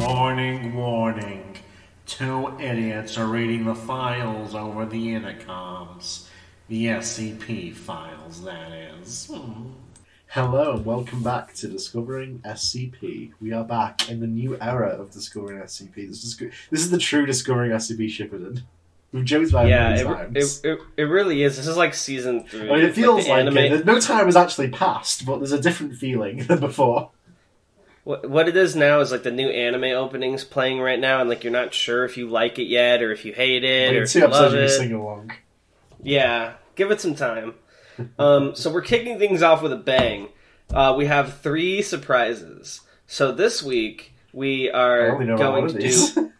Warning, warning. Two idiots are reading the files over the intercoms. The SCP files, that is. Hmm. Hello, and welcome back to Discovering SCP. We are back in the new era of Discovering SCP. This is, this is the true Discovering SCP Shipperton. We've joked about yeah, it it, times. it, it, it really is. This is like season three. I mean, it feels like, anime. it. No time has actually passed, but there's a different feeling than before. What, what it is now is like the new anime openings playing right now, and like you're not sure if you like it yet or if you hate it or if you love it. sing along. Yeah, give it some time. Um, so we're kicking things off with a bang. Uh, we have three surprises. So this week we are only know about going to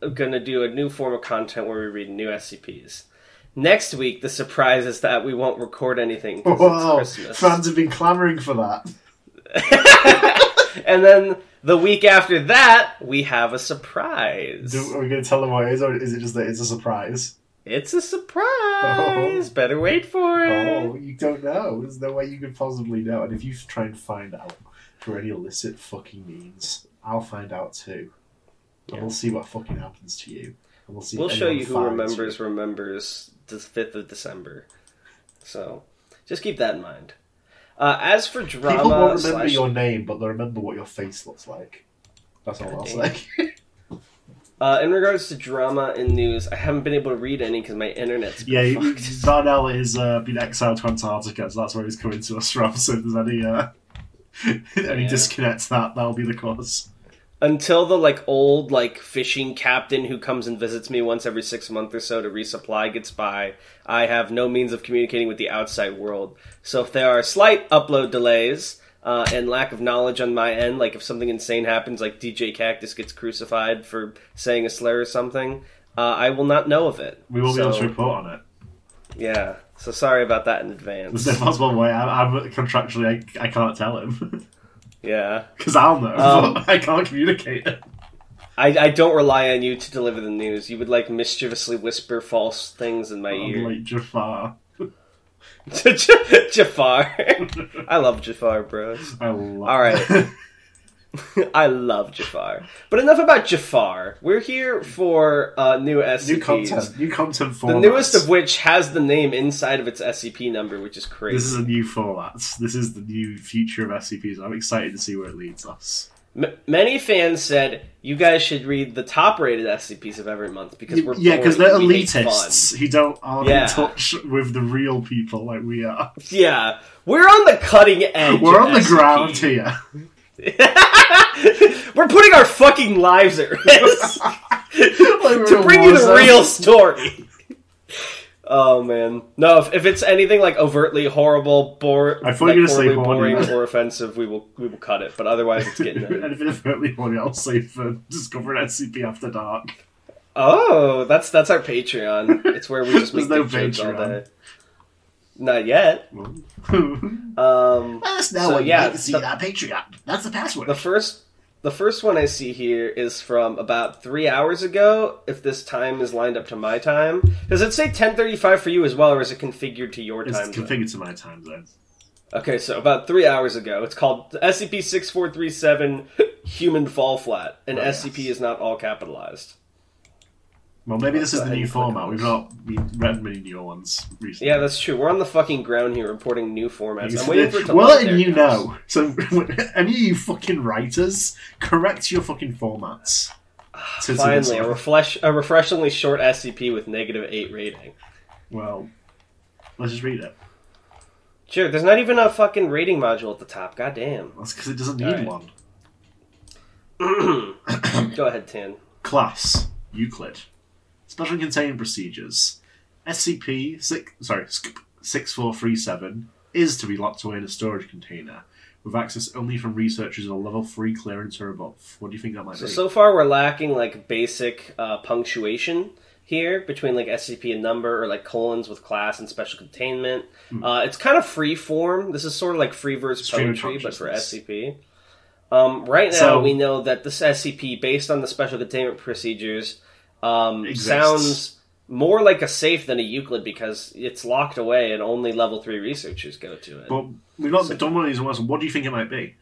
do going to do a new form of content where we read new SCPs. Next week, the surprise is that we won't record anything. Wow, fans have been clamoring for that. and then the week after that, we have a surprise. Do, are we going to tell them what it is, or is it just that it's a surprise? It's a surprise. Oh. Better wait for it. Oh, you don't know. There's no way you could possibly know. And if you try and find out through any illicit fucking means, I'll find out too. And Yeah. we'll see what fucking happens to you. And we'll see. We'll show you who remembers remembers the fifth of December. So just keep that in mind. Uh, as for drama, People won't remember slash- your name, but they'll remember what your face looks like. That's all I'll say. uh, in regards to drama and news, I haven't been able to read any because my internet's been yeah, fucked. Zarnell has uh, been exiled to Antarctica, so that's where he's coming to us from. So if there's any uh, any Yeah. disconnects, that that'll be the cause. Until the like old like fishing captain who comes and visits me once every six months or so to resupply gets by, I have no means of communicating with the outside world. So if there are slight upload delays uh, and lack of knowledge on my end, like if something insane happens, like DJ Cactus gets crucified for saying a slur or something, uh, I will not know of it. We will be able to report on it. Yeah. So sorry about that in advance. no possible way. I, I'm contractually, I, I can't tell him Yeah. because I'll know. Um, I can't communicate it. I, I don't rely on you to deliver the news. You would like mischievously whisper false things in my I'm ear. like Jafar. Jafar. I love Jafar, bros. I love. All right. I love Jafar. But enough about Jafar. We're here for uh, new SCPs. new content. New content The newest of which has the name inside of its SCP number, which is crazy. This is a new format. This is the new future of SCPs. I'm excited to see where it leads us. M- many fans said you guys should read the top-rated SCPs of every month because we're yeah, because they're elitists who don't aren't Yeah. in touch with the real people like we are. Yeah, we're on the cutting edge. We're on the SCP. ground here. we're putting our fucking lives at risk we're to bring you the zone. real story. Oh man, no! If, if it's anything like overtly horrible, bore, I thought like, you were gonna say horribly horny. boring or offensive, we will we will cut it. But otherwise, it's getting. There. And if it overtly funny, I'll say for discovering SCP after dark. oh, that's that's our Patreon. It's where we just make There's no dick jokes all Patreon. day. Not yet. Um, Let us know So, when yeah, you to see the- that Patreon. That's the password. the first the first one I see here is from about three hours ago. If this time is lined up to my time, does it say ten thirty five for you as well, or is it configured to your it's time? zone? configured to my time zone. Okay, so about three hours ago, it's called SCP six four three seven Human Fall Flat, and Oh, yes. SCP is not all capitalized. Well, maybe this is the new format. We've not we've read many new ones recently. Yeah, that's true. We're on the fucking ground here, reporting new formats. I'm waiting for it to We're load letting there, you guys. know. So, any of you fucking writers, correct your fucking formats. Ah, to- to Finally, a, refresh, a refreshingly short SCP with negative eight rating. Well, let's just read it. Sure, there's not even a fucking rating module at the top. God damn. That's because it doesn't need Alright. one. Go ahead, Tan. Class Euclid. Special containment procedures. SCP six sorry six four three seven is to be locked away in a storage container with access only from researchers at a level three clearance or above. What do you think that might So be? so far we're lacking like basic uh, punctuation here between like SCP and number or like colons with class and special containment. Hmm. Uh, it's kind of free form. This is sort of like free verse poetry, but for. SCP. Um, right now So- we know that this SCP, based on the special containment procedures, um, Exists. sounds more like a safe than a Euclid because it's locked away and only level three researchers go to it. But we've not So- done one of these ones. What do you think it might be?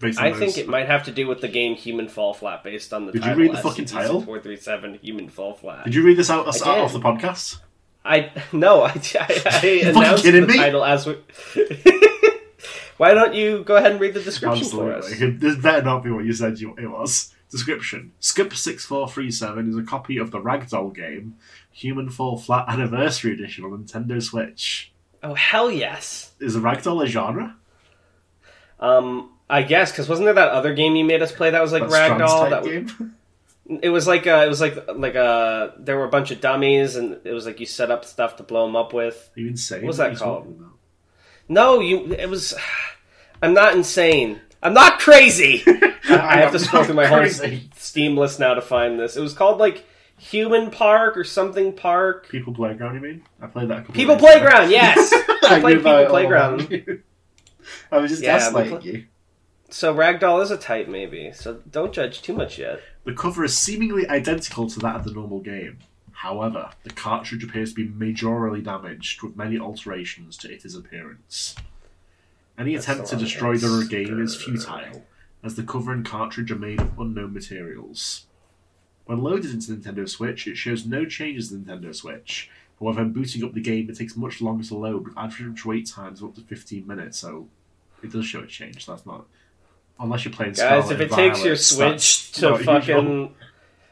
I those- think it might have to do with the game Human Fall Flat, based on the. Did you read the fucking title? Four three seven Human Fall Flat. Did you read this out, out off the podcast? I no, I, I, I announced kidding the me? title as we. Why don't you go ahead and read the description for us? Absolutely. This better not be what you said you, it was. Description Skip6437 is a copy of the Ragdoll game Human Fall Flat Anniversary Edition on Nintendo Switch. Oh hell yes! Is a Ragdoll a genre? Um, I guess because wasn't there that other game you made us play that was like That Ragdoll? That w- game? it was like uh, it was like like uh, there were a bunch of dummies and it was like you set up stuff to blow them up with. Are you insane? What's What that are called? No, you. It was. I'm not insane. I'm not crazy. I, I have to scroll through my whole Steam list now to find this. It was called like Human Park or something Park. People Playground, you mean? I played that a couple People days. Playground, yes. I played People Playground. along. I was just Yeah, gaslighting we you. So Ragdoll is a type, maybe. So don't judge too much yet. The cover is seemingly identical to that of the normal game. However, the cartridge appears to be majorly damaged, with many alterations to its appearance. Any That's attempt to destroy the answer. game is futile, as the cover and cartridge are made of unknown materials. When loaded into the Nintendo Switch, it shows no changes to the Nintendo Switch. However, when booting up the game, it takes much longer to load, with average wait times of up to 15 minutes, so it does show a change. That's not. Unless you're playing Guys, if it and takes your Switch to not fucking. usual.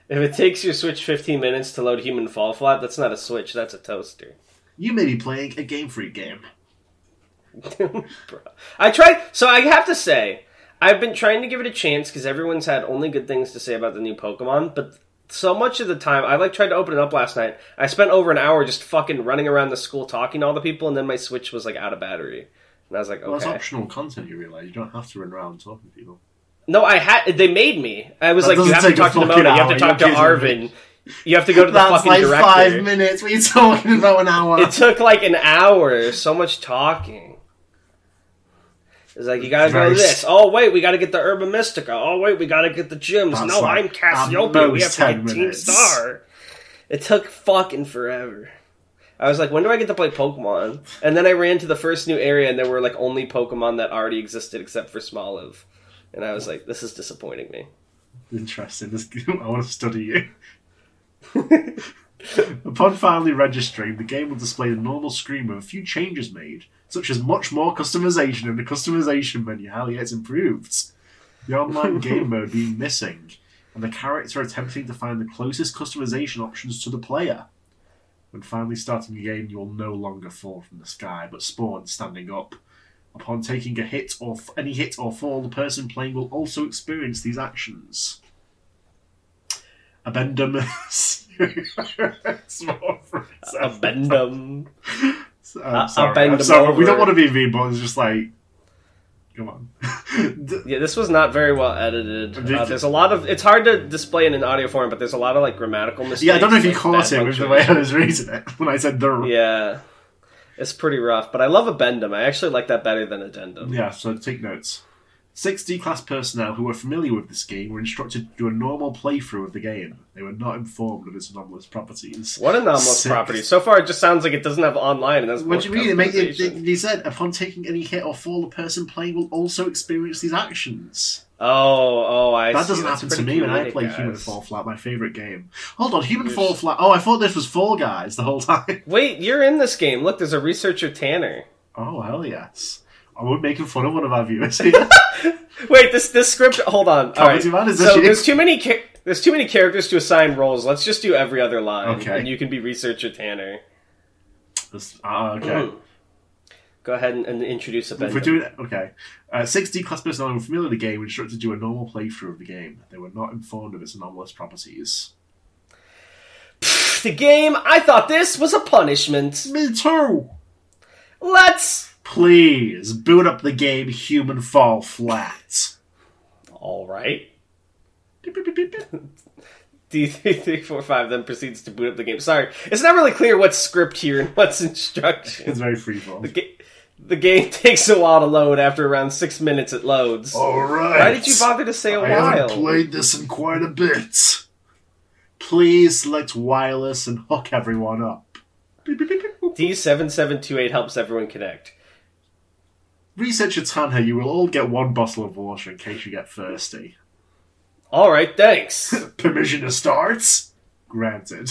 If it takes your Switch 15 minutes to load Human Fall Flat, that's not a Switch, that's a toaster. You may be playing a Game Freak game. I tried. So I have to say, I've been trying to give it a chance because everyone's had only good things to say about the new Pokemon. But so much of the time, I like tried to open it up last night. I spent over an hour just fucking running around the school talking to all the people, and then my Switch was like out of battery. And I was like, Well, that's okay. optional content, you realise. You don't have to run around talking to people. No, I had. They made me. I was That like, you have to talk to Nemona. You have to talk to Arven. You have to go to the That's fucking like director. five minutes. What are you talking about an hour? It took like an hour. So much talking. It's like you gotta go to this. Oh wait, we gotta get the Herba Mystica. Oh wait, we gotta get the gyms. That's no, like I'm Cassiopeia. We have to 10 get Team. Star. It took fucking forever. I was like, when do I get to play Pokemon? And then I ran to the first new area, and there were like only Pokemon that already existed except for Smoliv. And I was like, this is disappointing me. Interesting. This, I want to study you. Upon finally registering, the game will display the normal screen with a few changes made, such as much more customization in the customization menu. Yeah, it's improved. The online game mode being missing, and the character attempting to find the closest customization options to the player. When finally starting the game, you will no longer fall from the sky, but spawn standing up. Upon taking a hit or f- any hit or fall, the person playing will also experience these actions. Small Abendum. I'm A- sorry. addendum I'm sorry. We don't want to be mean, but it's just like, come on. Yeah, this was not very well edited. Uh, there's a lot of. It's hard to display in an audio form, but there's a lot of like grammatical mistakes. yeah, I don't know if you like, caught it with the way I was reading it when I said the. Yeah, it's pretty rough, but I love Abendum. I actually like that better than Addendum. Yeah, so take notes. Six D class personnel who were familiar with this game were instructed to do a normal playthrough of the game. They were not informed of its anomalous properties. What anomalous Six. property! So far, it just sounds like it doesn't have online. And that's What do you mean? It make, it, it, they said upon taking any hit or fall, the person playing will also experience these actions. Oh, oh, I. that see. doesn't That's happen to me when I play guys. Human Fall Flat, my favorite game. Hold on, Human Fall Flat. Oh, I thought this was Fall Guys the whole time. Wait, you're in this game. Look, there's a researcher Tanner. Oh hell yes! I would making fun of one of our viewers here. Wait, this this script. Hold on. All right. Man, is So you? there's too many. Ca- there's too many characters to assign roles. Let's just do every other line, Okay. and you can be researcher Tanner. This- ah, okay. Mm. Go ahead and, and introduce a If we're doing okay, uh, six D class personnel who were familiar with the game were instructed to do a normal playthrough of the game. They were not informed of its anomalous properties. the game. I thought this was a punishment. Me too. Let's. Please boot up the game Human Fall Flat. All right. Beep, beep, beep, beep, beep. D three three four five then proceeds to boot up the game. Sorry, it's not really clear what's script here and what's instruction. It's very The, freeform. ga- the game takes a while to load. After around six minutes, it loads. All right. Why did you bother to say a I while? I haven't played this in quite a bit. Please select wireless and hook everyone up. Beep, beep, beep, beep, boop. D seven seven two eight helps everyone connect. Researcher Tanner, you will all get one bottle of water in case you get thirsty. All right, thanks. Permission to start? Granted.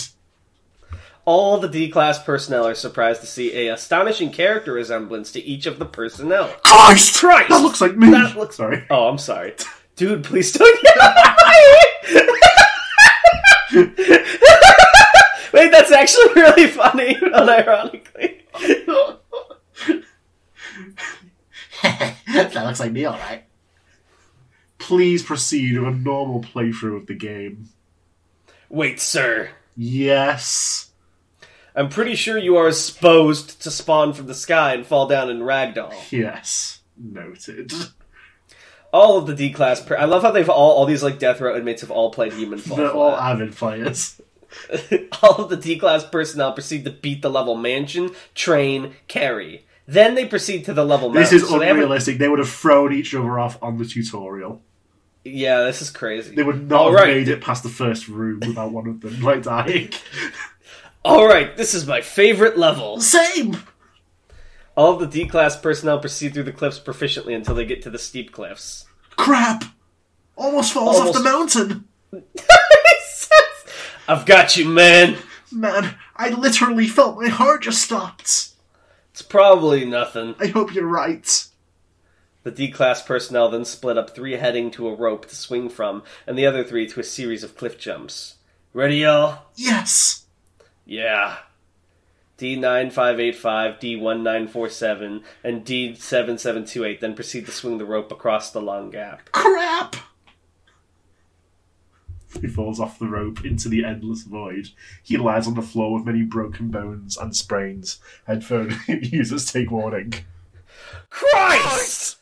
All the D class personnel are surprised to see a astonishing character resemblance to each of the personnel. Christ! Christ! That looks like me! That looks- Sorry. Oh, I'm sorry, dude. Please don't. Wait, that's actually really funny, unironically. that looks like me, alright. Please proceed with a normal playthrough of the game. Wait, sir. Yes. I'm pretty sure you are supposed to spawn from the sky and fall down in ragdoll. Yes. Noted. All of the D class. Per- I love how they've all all these like death row inmates have all played Human Fall. They're all avid players. all of the D class personnel proceed to beat the level mansion, train, carry. Then they proceed to the level. This mountain. is So they unrealistic. They would have thrown each other off on the tutorial. Yeah, this is crazy. They would not All have right. made it past the first room without one of them like dying. All right, this is my favorite level. Same. All of the D class personnel proceed through the cliffs proficiently until they get to the steep cliffs. Crap. Almost falls Almost- off the mountain. I've got you, man. Man, I literally felt my heart just stopped. It's probably nothing. I hope you're right. The D class personnel then split up, three heading to a rope to swing from, and the other three to a series of cliff jumps. Ready, y'all? Yes. Yeah. D9585, D1947, and D7728 then proceed to swing the rope across the long gap. Crap. He falls off the rope into the endless void. He lies on the floor with many broken bones and sprains. Headphone users take warning. Christ!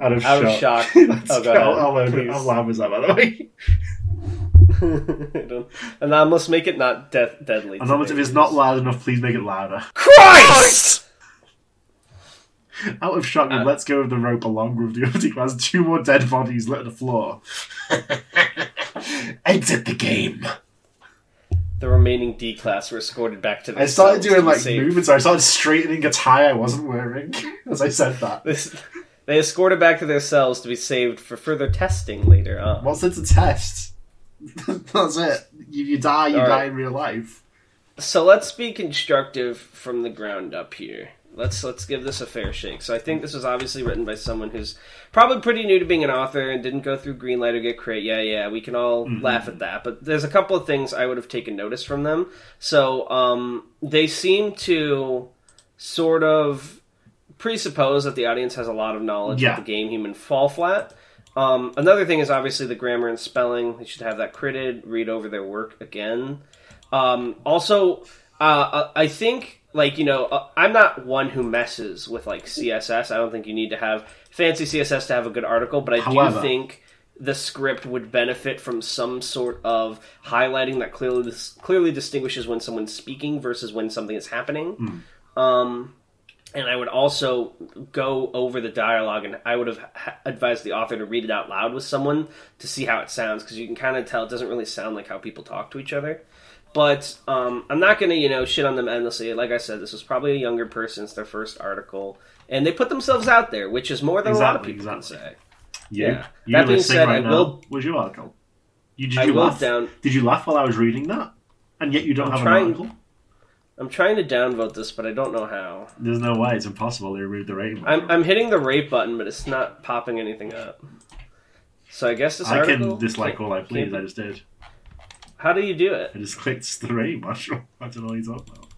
Out of Out of shock. shock. Oh, That's- Oh, go ahead, how, how loud, please. how loud was that, by the way? and I must make it not death deadly. Anonymous, if it's not loud enough, please make it louder. Christ! Out of shock, Uh, he lets go of the rope along with the other class. Two more dead bodies lit on the floor. Exit the game. The remaining D class were escorted back to their I started doing like saved. movements. I started straightening a tie I wasn't wearing as I said that. This, they escorted back to their cells to be saved for further testing later on. What's it to test? That's it. You, you die, you All die right. in real life. So let's be constructive from the ground up here. Let's let's give this a fair shake. So I think this was obviously written by someone who's probably pretty new to being an author and didn't go through Greenlight or get crit. Yeah, yeah, we can all laugh at that. But there's a couple of things I would have taken notice from them. So um, they seem to sort of presuppose that the audience has a lot of knowledge Yeah. of the game Human Fall Flat. Um, another thing is obviously the grammar and spelling. They should have that critted, read over their work again. Um, also, uh, I think like you know uh, I'm not one who messes with like CSS. I don't think you need to have fancy CSS to have a good article, but I However- do think the script would benefit from some sort of highlighting that clearly clearly distinguishes when someone's speaking versus when something is happening. Um, and I would also go over the dialogue, and I would have advised the author to read it out loud with someone to see how it sounds, because you can kind of tell it doesn't really sound like how people talk to each other. But um, I'm not going to, you know, shit on them endlessly. Like I said, this was probably a younger person. It's their first article, and they put themselves out there, which is more than a lot of people exactly. can say. You, Yeah. you That being said, right I will- Was your article? You, did I you will laugh? down. Did you laugh while I was reading that? And yet you don't I'm have trying- an article. I'm trying to downvote this, but I don't know how. There's no way. It's impossible. They removed the rating. I'm, I'm hitting the rate button, but it's not popping anything up. So I guess this I article. can dislike all I please. I just did. How do you do it? I just clicked the rate module. I don't know what you're talking about.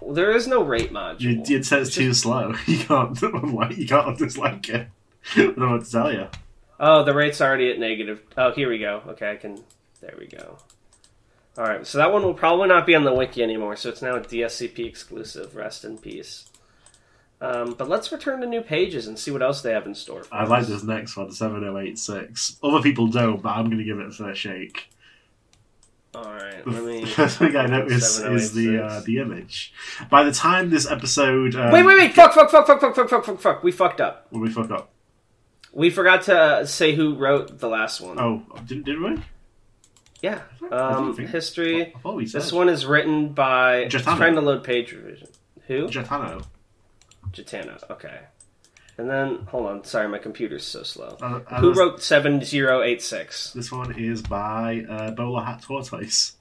Well, there is no rate module. You, it says too slow. You can't unlike. You can't dislike it. I don't know what to tell you. Oh, the rate's already at negative. Oh, here we go. Okay, I can. There we go. All right, so that one will probably not be on the wiki anymore. So it's now a DSCP exclusive. Rest in peace. Um, but let's return to new pages and see what else they have in store. For I like this next one, 7086. Other people don't, but I'm going to give it a fair shake. All right, The let me. first thing I notice is the uh, the image. By the time this episode, um, Wait, wait, wait! Fuck, fuck, fuck, fuck, fuck, fuck, fuck, fuck, fuck! We fucked up. When we fuck up. We forgot to say who wrote the last one. Oh, did, did we? Yeah. I didn't Um, think- history. I thought we said This one is written by. Just Jatano. trying to load page revision. Who? Jatano. Jatana. Okay. And then hold on, sorry, my computer's so slow. Uh, uh, Who wrote seven zero eight six? This one is by uh, Bowler Hat Tortoise.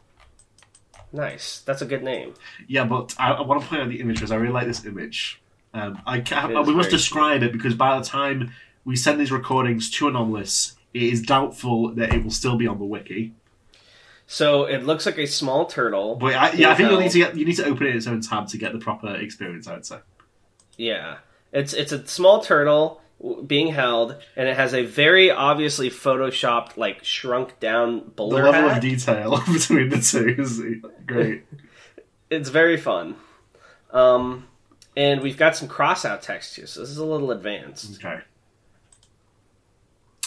Nice. That's a good name. Yeah, but I, I want to point out the image because I really like this image. Um, I can't, is we must describe it because by the time we send these recordings to Anomalous, it is doubtful that it will still be on the wiki. So it looks like a small turtle. But I, yeah, I think you'll need to get you need to open it in its own tab to get the proper experience. I would say. Yeah, it's it's a small turtle being held, and it has a very obviously photoshopped, like shrunk down The level hat. of detail between the two is great. it's very fun. Um, and we've got some crossout text here, so this is a little advanced. Okay.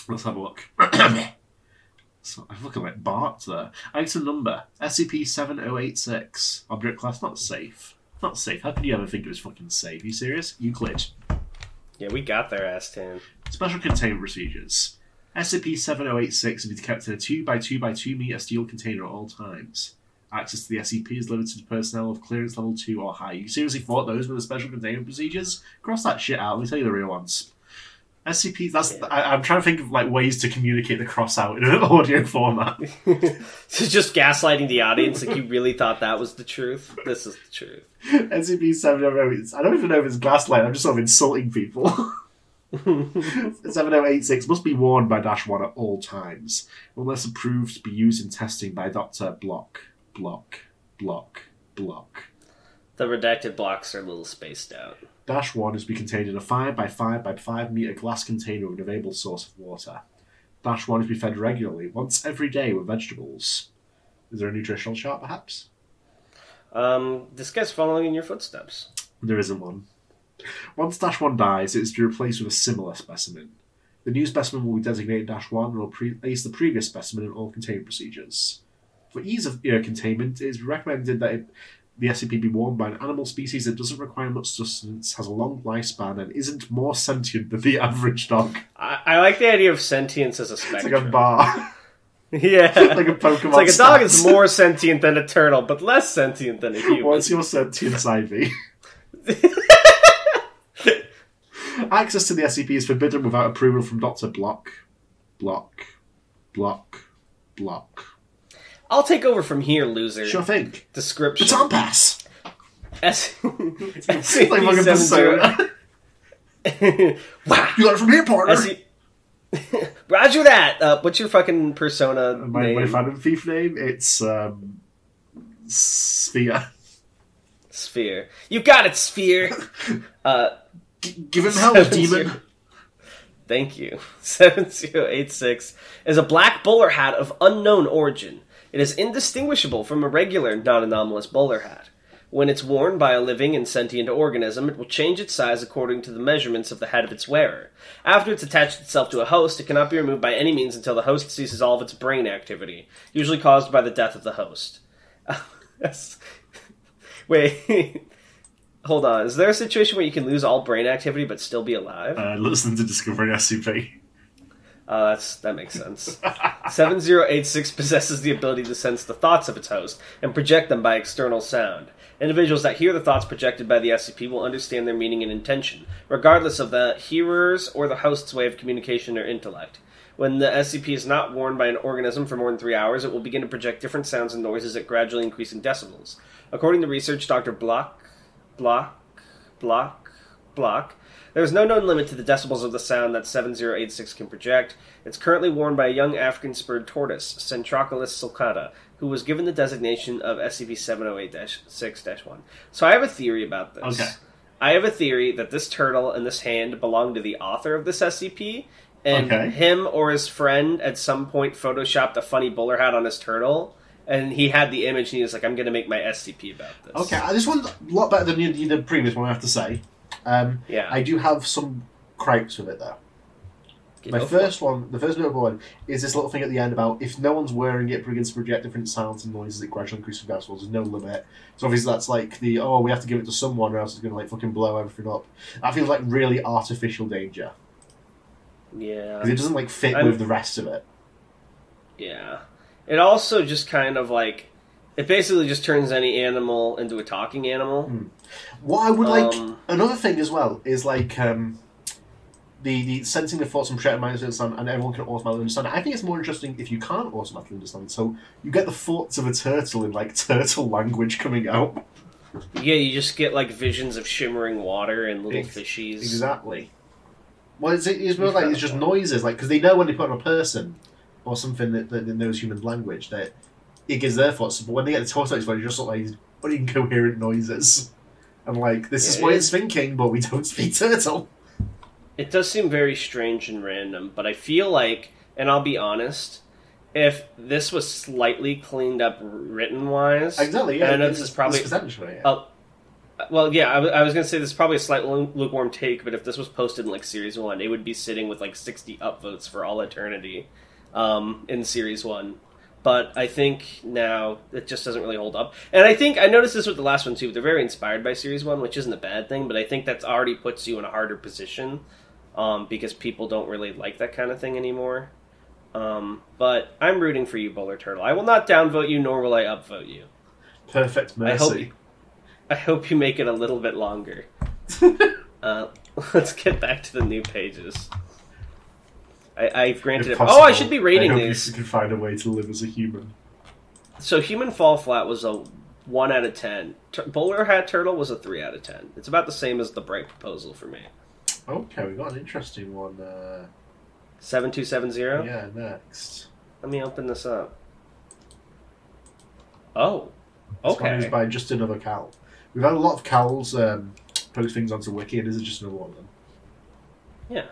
Let's have a look. so I'm looking like Bart there. Item number SCP seven oh eight six. Object class not safe. Not safe. How could you ever think it was fucking safe? you serious? You Euclid. Yeah, we got their ass tan. Special containment procedures. SCP 7086 will be kept in a 2x2x2 meter steel container at all times. Access to the SCP is limited to personnel of clearance level 2 or higher. You seriously thought those were the special containment procedures? Cross that shit out. Let me tell you the real ones. SCP, that's. Yeah. I, I'm trying to think of like ways to communicate the cross out in an audio format. so just gaslighting the audience, like you really thought that was the truth. This is the truth. SCP seven oh eight. I don't even know if it's gaslight, I'm just sort of insulting people. 7086 must be worn by Dash 1 at all times, unless approved to be used in testing by Dr. Block. Block. Block. Block. The redacted blocks are a little spaced out. Dash 1 is to be contained in a 5 by 5 by 5 meter glass container with an available source of water. Dash 1 is to be fed regularly, once every day, with vegetables. Is there a nutritional chart, perhaps? Um, this guy's following in your footsteps. There isn't one. Once Dash 1 dies, it is to be replaced with a similar specimen. The new specimen will be designated Dash 1 and will replace the previous specimen in all containment procedures. For ease of uh, containment, it is recommended that it, the SCP be worn by an animal species that doesn't require much sustenance, has a long lifespan, and isn't more sentient than the average dog. I, I like the idea of sentience as a It's spectrum. like a bar. yeah, like a Pokemon It's like a dog is more sentient than a turtle, but less sentient than a human. What's your sentience, Ivy? Access to the SCP is forbidden without approval from Dr. Block. Block. Block. Block. I'll take over from here, loser. Sure thing. Description. Baton pass! S- It's like fucking persona. wow. You got it from here, partner! SC- Roger that. Uh, what's your fucking persona my, name? my Phantom Thief name, it's, um... Sphere. Sphere. You got it, Sphere. Uh, G- give him hell, demon! zero- Thank you. 7086 is a black bowler hat of unknown origin. It is indistinguishable from a regular non anomalous bowler hat. When it's worn by a living and sentient organism, it will change its size according to the measurements of the head of its wearer. After it's attached itself to a host, it cannot be removed by any means until the host ceases all of its brain activity, usually caused by the death of the host. Wait. Hold on. Is there a situation where you can lose all brain activity but still be alive? Uh, listen to Discovering SCP. Uh, that's that makes sense. Seven zero eight six possesses the ability to sense the thoughts of its host and project them by external sound. Individuals that hear the thoughts projected by the SCP will understand their meaning and intention, regardless of the hearer's or the host's way of communication or intellect. When the SCP is not worn by an organism for more than three hours, it will begin to project different sounds and noises at gradually increasing decibels. According to research, Dr. Block, Block, Block, Block, there is no known limit to the decibels of the sound that 7086 can project. It's currently worn by a young African spurred tortoise, Centrochelys sulcata, who was given the designation of SCP 708 6 1. So I have a theory about this. Okay. I have a theory that this turtle and this hand belong to the author of this SCP, and Okay. him or his friend at some point photoshopped a funny bowler hat on his turtle, and he had the image, and he was like, "I'm going to make my SCP about this." Okay, this one's a lot better than the, the previous one, I have to say. Um, Yeah. I do have some gripes with it, though. Get My first one, the first notable one, is this little thing at the end about if no one's wearing it, it begins to project different sounds and noises that gradually increase in decibels. There's no limit. So obviously that's like the oh we have to give it to someone or else it's gonna like fucking blow everything up. That feels like really artificial danger Yeah. because it doesn't like fit I'm- with the rest of it. Yeah. It also just kind of like It basically just turns any animal into a talking animal. What I would like Um, another thing as well is like um, the the sensing the thoughts and projecting minds understand, and everyone can automatically understand. I think it's more interesting if you can't automatically understand. So you get the thoughts of a turtle in like turtle language coming out. Yeah, you just get like visions of shimmering water and little Ex- fishies. Exactly. Well, it's, it's more like it's just noises, like because they know when they put on a person or something that, that knows human language that it gives their thoughts. But when they get the tortoise voice, it just look like these incoherent noises. And like this is what it's thinking, but we don't speak turtle. It does seem very strange and random, but I feel like, and I'll be honest, if this was slightly cleaned up written wise, Exactly. Yeah. And I know this is probably- there's potential, yeah. Well, yeah, I, w- I was gonna say this is probably a slight lu- lukewarm take, but if this was posted in like series one, it would be sitting with like sixty upvotes for all eternity um, in series one. But I think now it just doesn't really hold up, and I think I noticed this with the last one too. They're very inspired by series one, which isn't a bad thing, but I think that's already puts you in a harder position um, because people don't really like that kind of thing anymore. Um, but I'm rooting for you, Bowler Turtle. I will not downvote you, nor will I upvote you. Perfect I hope mercy. I hope you make it a little bit longer. uh, let's get back to the new pages. I, I've granted it. Oh, I should be rating I hope these. You can find a way to live as a human. So, Human Fall Flat was a one out of ten. Tur- Bowler Hat Turtle was a three out of ten. It's about the same as the Bright Proposal for me. Okay, we got an interesting one. Uh, Seven two seven zero. yeah, next. Let me open this up. Oh, This one is okay. by just another cowl. We've had a lot of cowls um, post things onto Wiki, and this is just another one of them. Yeah.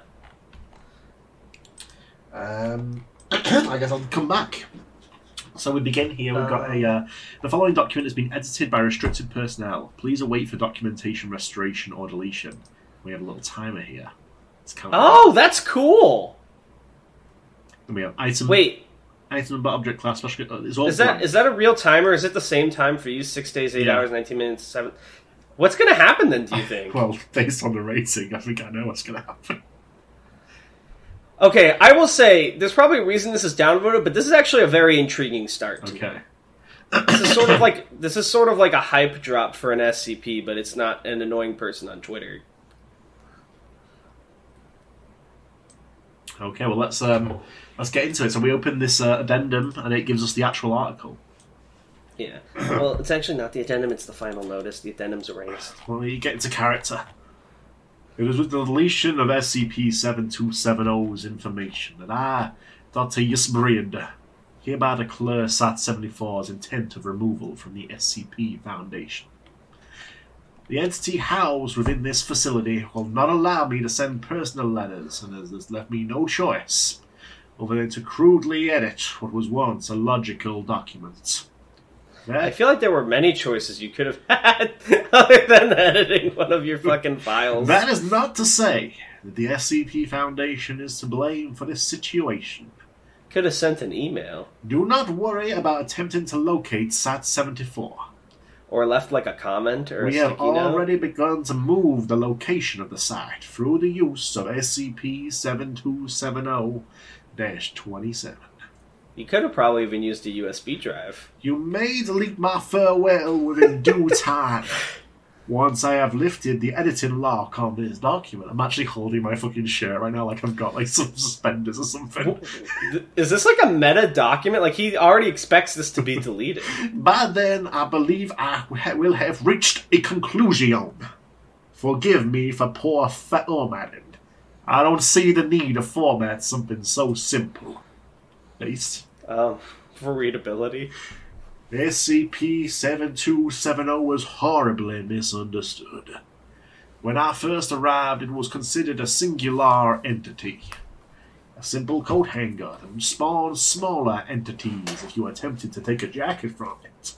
Um, I guess I'll come back. So we begin here. We've got a. Uh, the following document has been edited by restricted personnel. Please await for documentation restoration or deletion. We have a little timer here. It's kind of Oh, that's cool. And we have item. Wait, Item number, object class, special. uh, It's all Is that blank. is that a real timer? Is it the same time for you? Six days, eight Yeah. hours, nineteen minutes, seven. What's going to happen then? Do you think? Well, based on the rating, I think I know what's going to happen. Okay, I will say there's probably a reason this is downvoted, but this is actually a very intriguing start. Okay. This is sort of like this is sort of like a hype drop for an SCP, but it's not an annoying person on Twitter. Okay, well let's um let's get into it. So we open this uh, addendum, and it gives us the actual article. Yeah. Well, it's actually not the addendum; it's the final notice. The addendum's erased. Well, you get into character. It was with the deletion of SCP-7270's information that I, Dr. Yusbriand, hereby declare SAT-74's intent of removal from the SCP Foundation. The entity housed within this facility will not allow me to send personal letters, and has left me no choice other than to crudely edit what was once a logical document. I feel like there were many choices you could have had other than editing one of your fucking files. That is not to say that the SCP Foundation is to blame for this situation. Could have sent an email Do not worry about attempting to locate SAT 74. or left like a comment or We a have sticky note. already begun to move the location of the site through the use of SCP 7270 27. You could have probably even used a USB drive. You may delete my farewell within due time. Once I have lifted the editing lock on this document, I'm actually holding my fucking shirt right now like I've got like some suspenders or something. Is this like a meta document? Like he already expects this to be deleted. By then, I believe I will have reached a conclusion. Forgive me for poor formatting. I don't see the need to format something so simple. At least, um, for readability. SCP 7270 was horribly misunderstood. When I first arrived, it was considered a singular entity. A simple coat hanger that would spawn smaller entities if you attempted to take a jacket from it.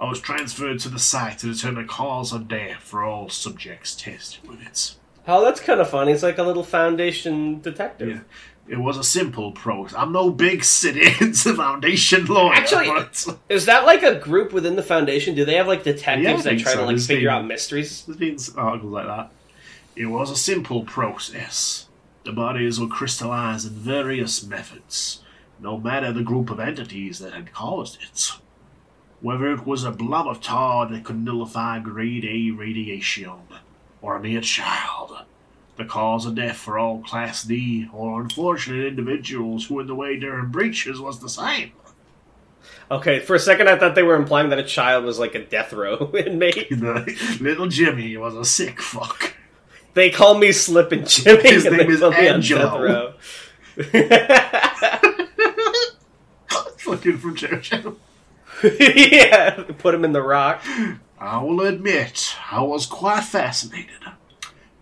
I was transferred to the site to determine cause of death for all subjects tested with it. Oh, that's kind of funny. It's like a little foundation detective. Yeah. It was a simple process. I'm no big citizen's foundation lawyer. Actually- but Is that like a group within the foundation? Do they have like detectives Yeah, that try so. to like There's figure been- out mysteries? There's been articles like that. It was a simple process. The bodies were crystallized in various methods, no matter the group of entities that had caused it. whether it was a blob of tar that could nullify grade A radiation, or a mere child. The cause of death for all Class D or unfortunate individuals who in the way during breaches was the same. Okay, for a second I thought they were implying that a child was like a death row inmate. Little Jimmy was a sick fuck. They call me Slippin' Jimmy. His name they is put me on Angelo. Fucking from JoJo. yeah, put him in the rock. I will admit, I was quite fascinated.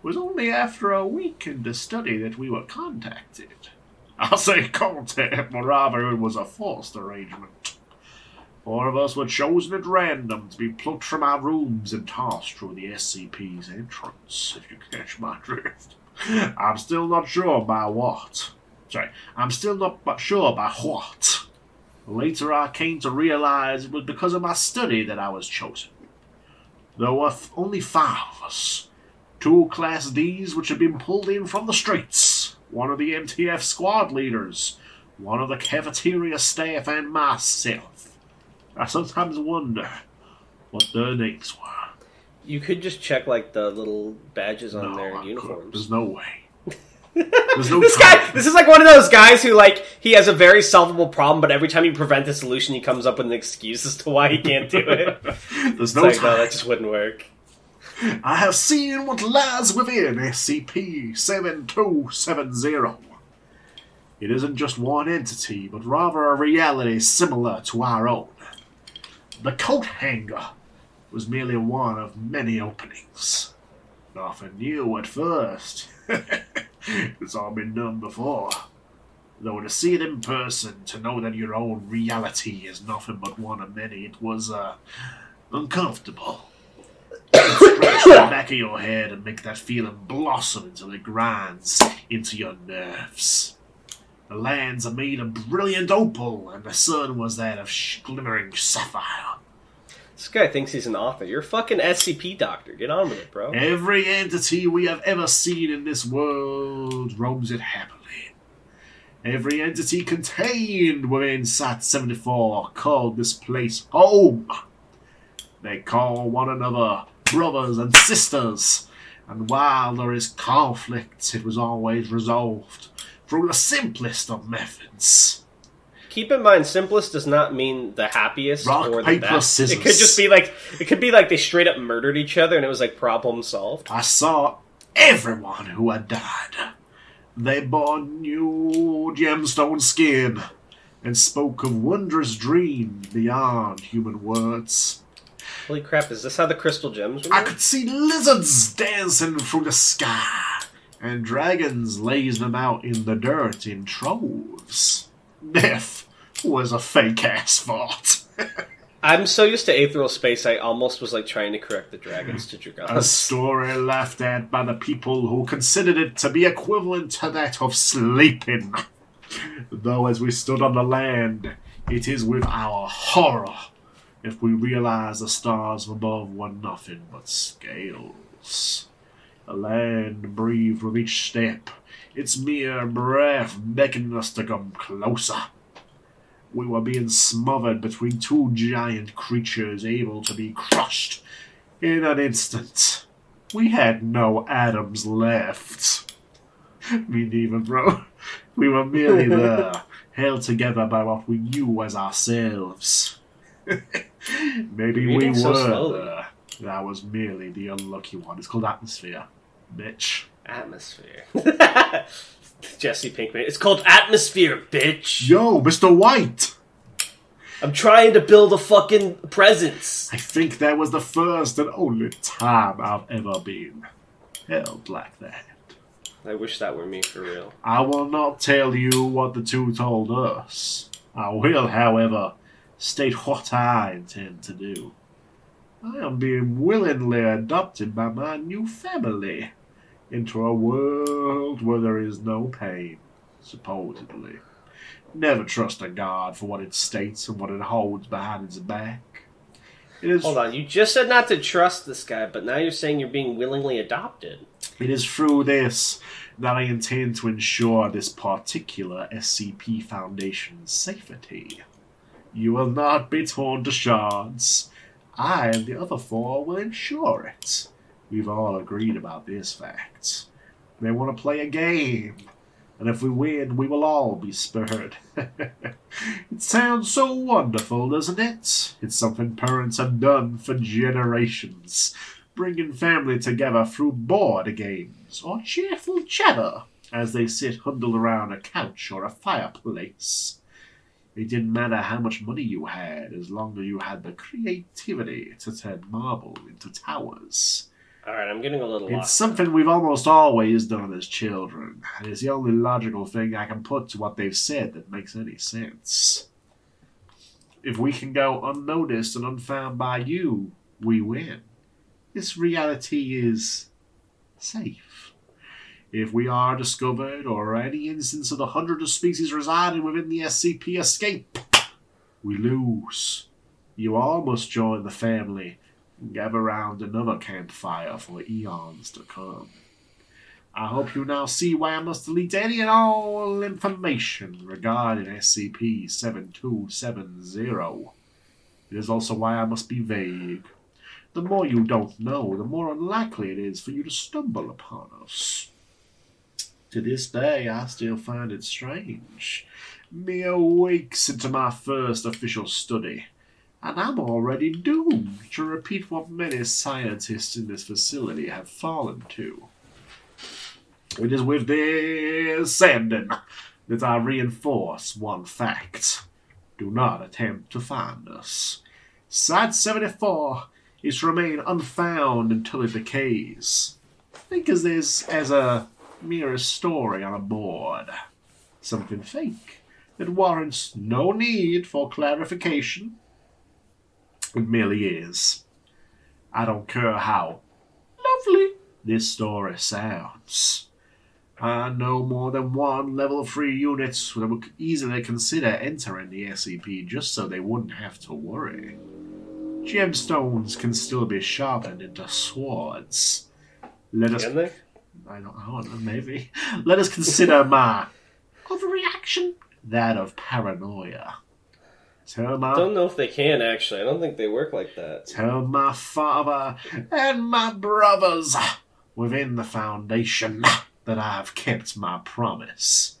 It was only after a week in the study that we were contacted. I'll say contact, but rather it was a forced arrangement. Four of us were chosen at random to be plucked from our rooms and tossed through the SCP's entrance, if you catch my drift. I'm still not sure by what. Sorry, I'm still not sure by what. Later I came to realize it was because of my study that I was chosen. There were only five of us. Two Class Ds which had been pulled in from the streets, one of the MTF squad leaders, one of the cafeteria staff, and myself. I sometimes wonder what their names were. You could just check like the little badges on No, their I uniforms. There's no way. There's no This time. guy, this is like one of those guys who like he has a very solvable problem, but every time you prevent a solution, he comes up with an excuse as to why he can't do it. There's It's no like, time. no, that just wouldn't work. I have seen what lies within SCP 7270. It isn't just one entity, but rather a reality similar to our own. The coat hanger was merely one of many openings. Nothing new at first. it's all been done before. Though to see it in person, to know that your own reality is nothing but one of many, it was, uh, uncomfortable scratch the back of your head and make that feeling blossom until it grinds into your nerves. The lands are made of brilliant opal, and the sun was that of sh- glimmering sapphire. This guy thinks he's an author. You're a fucking SCP doctor. Get on with it, bro. Every entity we have ever seen in this world roams it happily. Every entity contained within Sat 74 called this place home. They call one another brothers and sisters, and while there is conflict, it was always resolved through the simplest of methods. Keep in mind, simplest does not mean the happiest Rock, or the paper, best. scissors. It could just be like it could be like they straight up murdered each other and it was like problem solved. I saw everyone who had died. They bore new gemstone skin and spoke of wondrous dreams beyond human words. Holy crap! Is this how the crystal gems? Were I could see lizards dancing through the sky and dragons lazing about in the dirt in troves. Death was a fake ass thought. I'm so used to aetherial space, I almost was like trying to correct the dragons to dragon. A story laughed at by the people who considered it to be equivalent to that of sleeping. Though as we stood on the land, it is with our horror if we realize the stars above were nothing but scales. The land breathed with each step, its mere breath beckoning us to come closer. We were being smothered between two giant creatures able to be crushed in an instant. We had no atoms left. Me neither, bro. We were merely there, held together by what we knew as ourselves. Maybe we so were slowly. there. That was merely the unlucky one. It's called atmosphere, bitch. Atmosphere. Jesse Pinkman. It's called atmosphere, bitch. Yo, Mr. White! I'm trying to build a fucking presence. I think that was the first and only time I've ever been held like that. I wish that were me for real. I will not tell you what the two told us. I will, however, state what I intend to do. I am being willingly adopted by my new family into a world where there is no pain, supposedly. Never trust a god for what it states and what it holds behind its back. It is Hold on, you just said not to trust this guy, but now you're saying you're being willingly adopted. It is through this that I intend to ensure this particular SCP Foundation's safety. You will not be torn to shards. I and the other four will ensure it. We've all agreed about this fact. They want to play a game, and if we win, we will all be spurred. it sounds so wonderful, doesn't it? It's something parents have done for generations, bringing family together through board games or cheerful chatter as they sit huddled around a couch or a fireplace. It didn't matter how much money you had, as long as you had the creativity to turn marble into towers. All right, I'm getting a little It's lost. something we've almost always done as children, and it's the only logical thing I can put to what they've said that makes any sense. If we can go unnoticed and unfound by you, we win. This reality is safe. If we are discovered, or any instance of the hundreds of species residing within the SCP escape, we lose. You all must join the family and gather round another campfire for eons to come. I hope you now see why I must delete any and all information regarding SCP 7270. It is also why I must be vague. The more you don't know, the more unlikely it is for you to stumble upon us. To this day, I still find it strange. Mere weeks into my first official study, and I'm already doomed to repeat what many scientists in this facility have fallen to. It is with this ending that I reinforce one fact. Do not attempt to find us. Site 74 is to remain unfound until it decays. Think of this as a mere story on a board. Something fake that warrants no need for clarification. It merely is. I don't care how lovely this story sounds. Uh, I know more than one level 3 unit that would easily consider entering the SCP just so they wouldn't have to worry. Gemstones can still be sharpened into swords. Let us? I don't, I don't know, maybe. Let us consider my overreaction, that of paranoia. Tell my, I Don't know if they can actually. I don't think they work like that. tell my father and my brothers within the Foundation that I have kept my promise.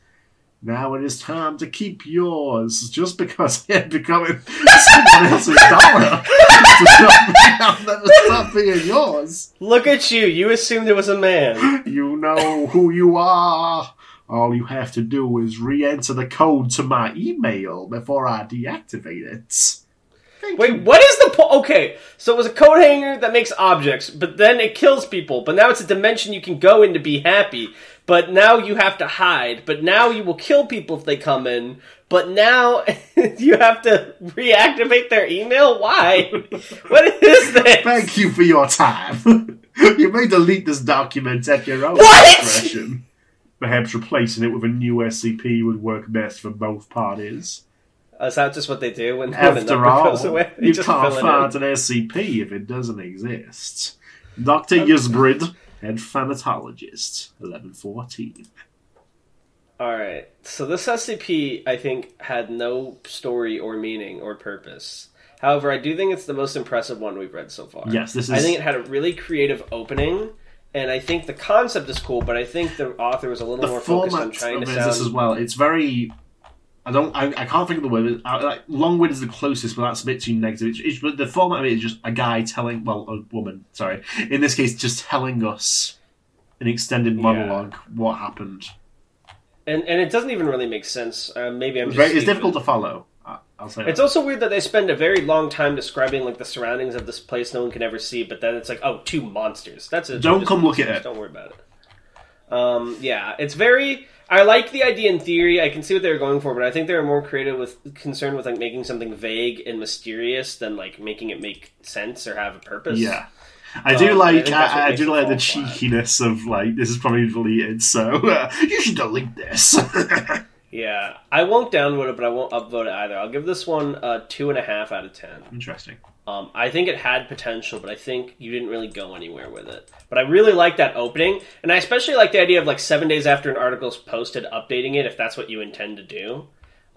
Now it is time to keep yours, just because I am becoming someone else's dollar. does not mean I'll never stop being yours. Look at you. You assumed it was a man. You know who you are. All you have to do is re-enter the code to my email before I deactivate it. Thank Wait, you. what is the po- Okay, so it was a coat hanger that makes objects, but then it kills people. But now it's a dimension you can go in to be happy. But now you have to hide. But now you will kill people if they come in. But now you have to reactivate their email. Why? what is this? Thank you for your time. you may delete this document at your own What? discretion. Perhaps replacing it with a new SCP would work best for both parties. Is that just what they do when, when the After number goes away? They you can't find an SCP if it doesn't exist. Dr. Yusbrid, head phanatologist, 1114. All right. So this SCP, I think, had no story or meaning or purpose. However, I do think it's the most impressive one we've read so far. Yes, this is. I think it had a really creative opening, and I think the concept is cool. But I think the author was a little the more focused on trying to this as well. It's very. I don't. I, I can't think of the word. I, like, long-winded is the closest, but that's a bit too negative. It's, it's, but the format of it is just a guy telling, well, a woman. Sorry, in this case, just telling us an extended Yeah. monologue what happened. and and it doesn't even really make sense. Uh, maybe I'm It's, just very, it's difficult to follow. I'll say. It's that. also weird that they spend a very long time describing like the surroundings of this place no one can ever see, but then it's like, oh, two monsters. That's it. Don't come look at it. Don't worry about it. Um, yeah, it's very. I like the idea in theory. I can see what they were going for, but I think they were more creative with concerned with like making something vague and mysterious than like making it make sense or have a purpose. Yeah. I do Um, like what I, I do like the fall flat. cheekiness of like this is probably deleted, so uh, you should delete this. Yeah, I won't downvote it, but I won't upvote it either. I'll give this one a two and a half out of ten. Interesting. Um, I think it had potential, but I think you didn't really go anywhere with it. But I really like that opening, and I especially like the idea of like seven days after an article's posted, updating it if that's what you intend to do.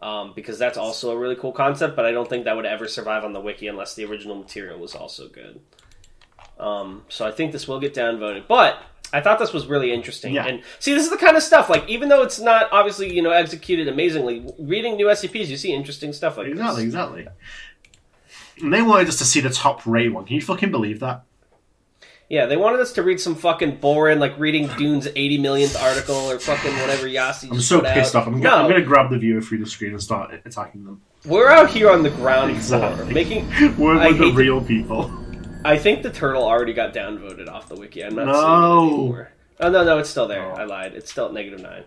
um, because that's also a really cool concept. But I don't think that would ever survive on the wiki unless the original material was also good. Um, so I think this will get downvoted, but I thought this was really interesting. Yeah. And see, this is the kind of stuff like even though it's not obviously you know executed amazingly, reading new SCPs, you see interesting stuff like Exactly, this. exactly. And they wanted us to see the top rate one. Can you fucking believe that? Yeah, they wanted us to read some fucking boring, like reading Dune's 80 millionth article or fucking whatever Yasi I'm so pissed out. off. I'm, no, gonna, I'm gonna grab the viewer through the screen and start attacking them. we're out here on the ground Exactly. floor making. We're I with the to- real people. I think the turtle already got downvoted off the wiki. I'm not No. seeing it anymore. Oh no, no, it's still there. Oh. I lied. It's still at negative nine.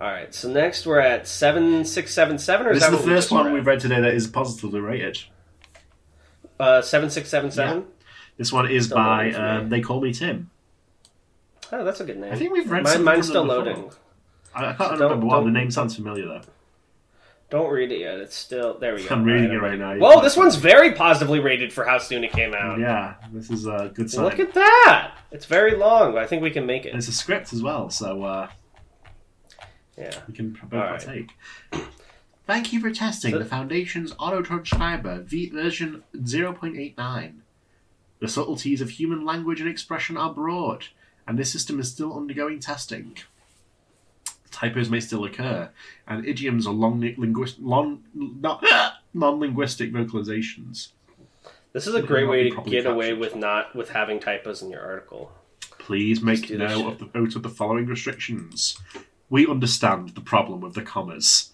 All right, so next we're at seven six seven seven, or is This is the first one we've read today that is positively rated. Uh, seven six seven seven. This one is Still by loading um, They Call Me Tim. Oh, that's a good name. I think we've read Mine, mine's still loading. I, I can't So remember don't- what. The name sounds familiar though. Don't read it yet. It's still there. We go. I'm reading All it right now. Whoa, this one's very positively rated for how soon it came out. Yeah, this is a good sign. Look at that! It's very long, but I think we can make And it. it's a script as well, so uh, Yeah. we can both Alright. partake. Thank you for testing uh, the Foundation's auto transcriber v- version 0.89. The subtleties of human language and expression are broad, and this system is still undergoing testing. Typos may still occur, and idioms are long linguist, long, non-linguistic vocalizations. This is a great way to get away with not with having typos in your article. Please make note of the, note of the following restrictions. We understand the problem with the commas.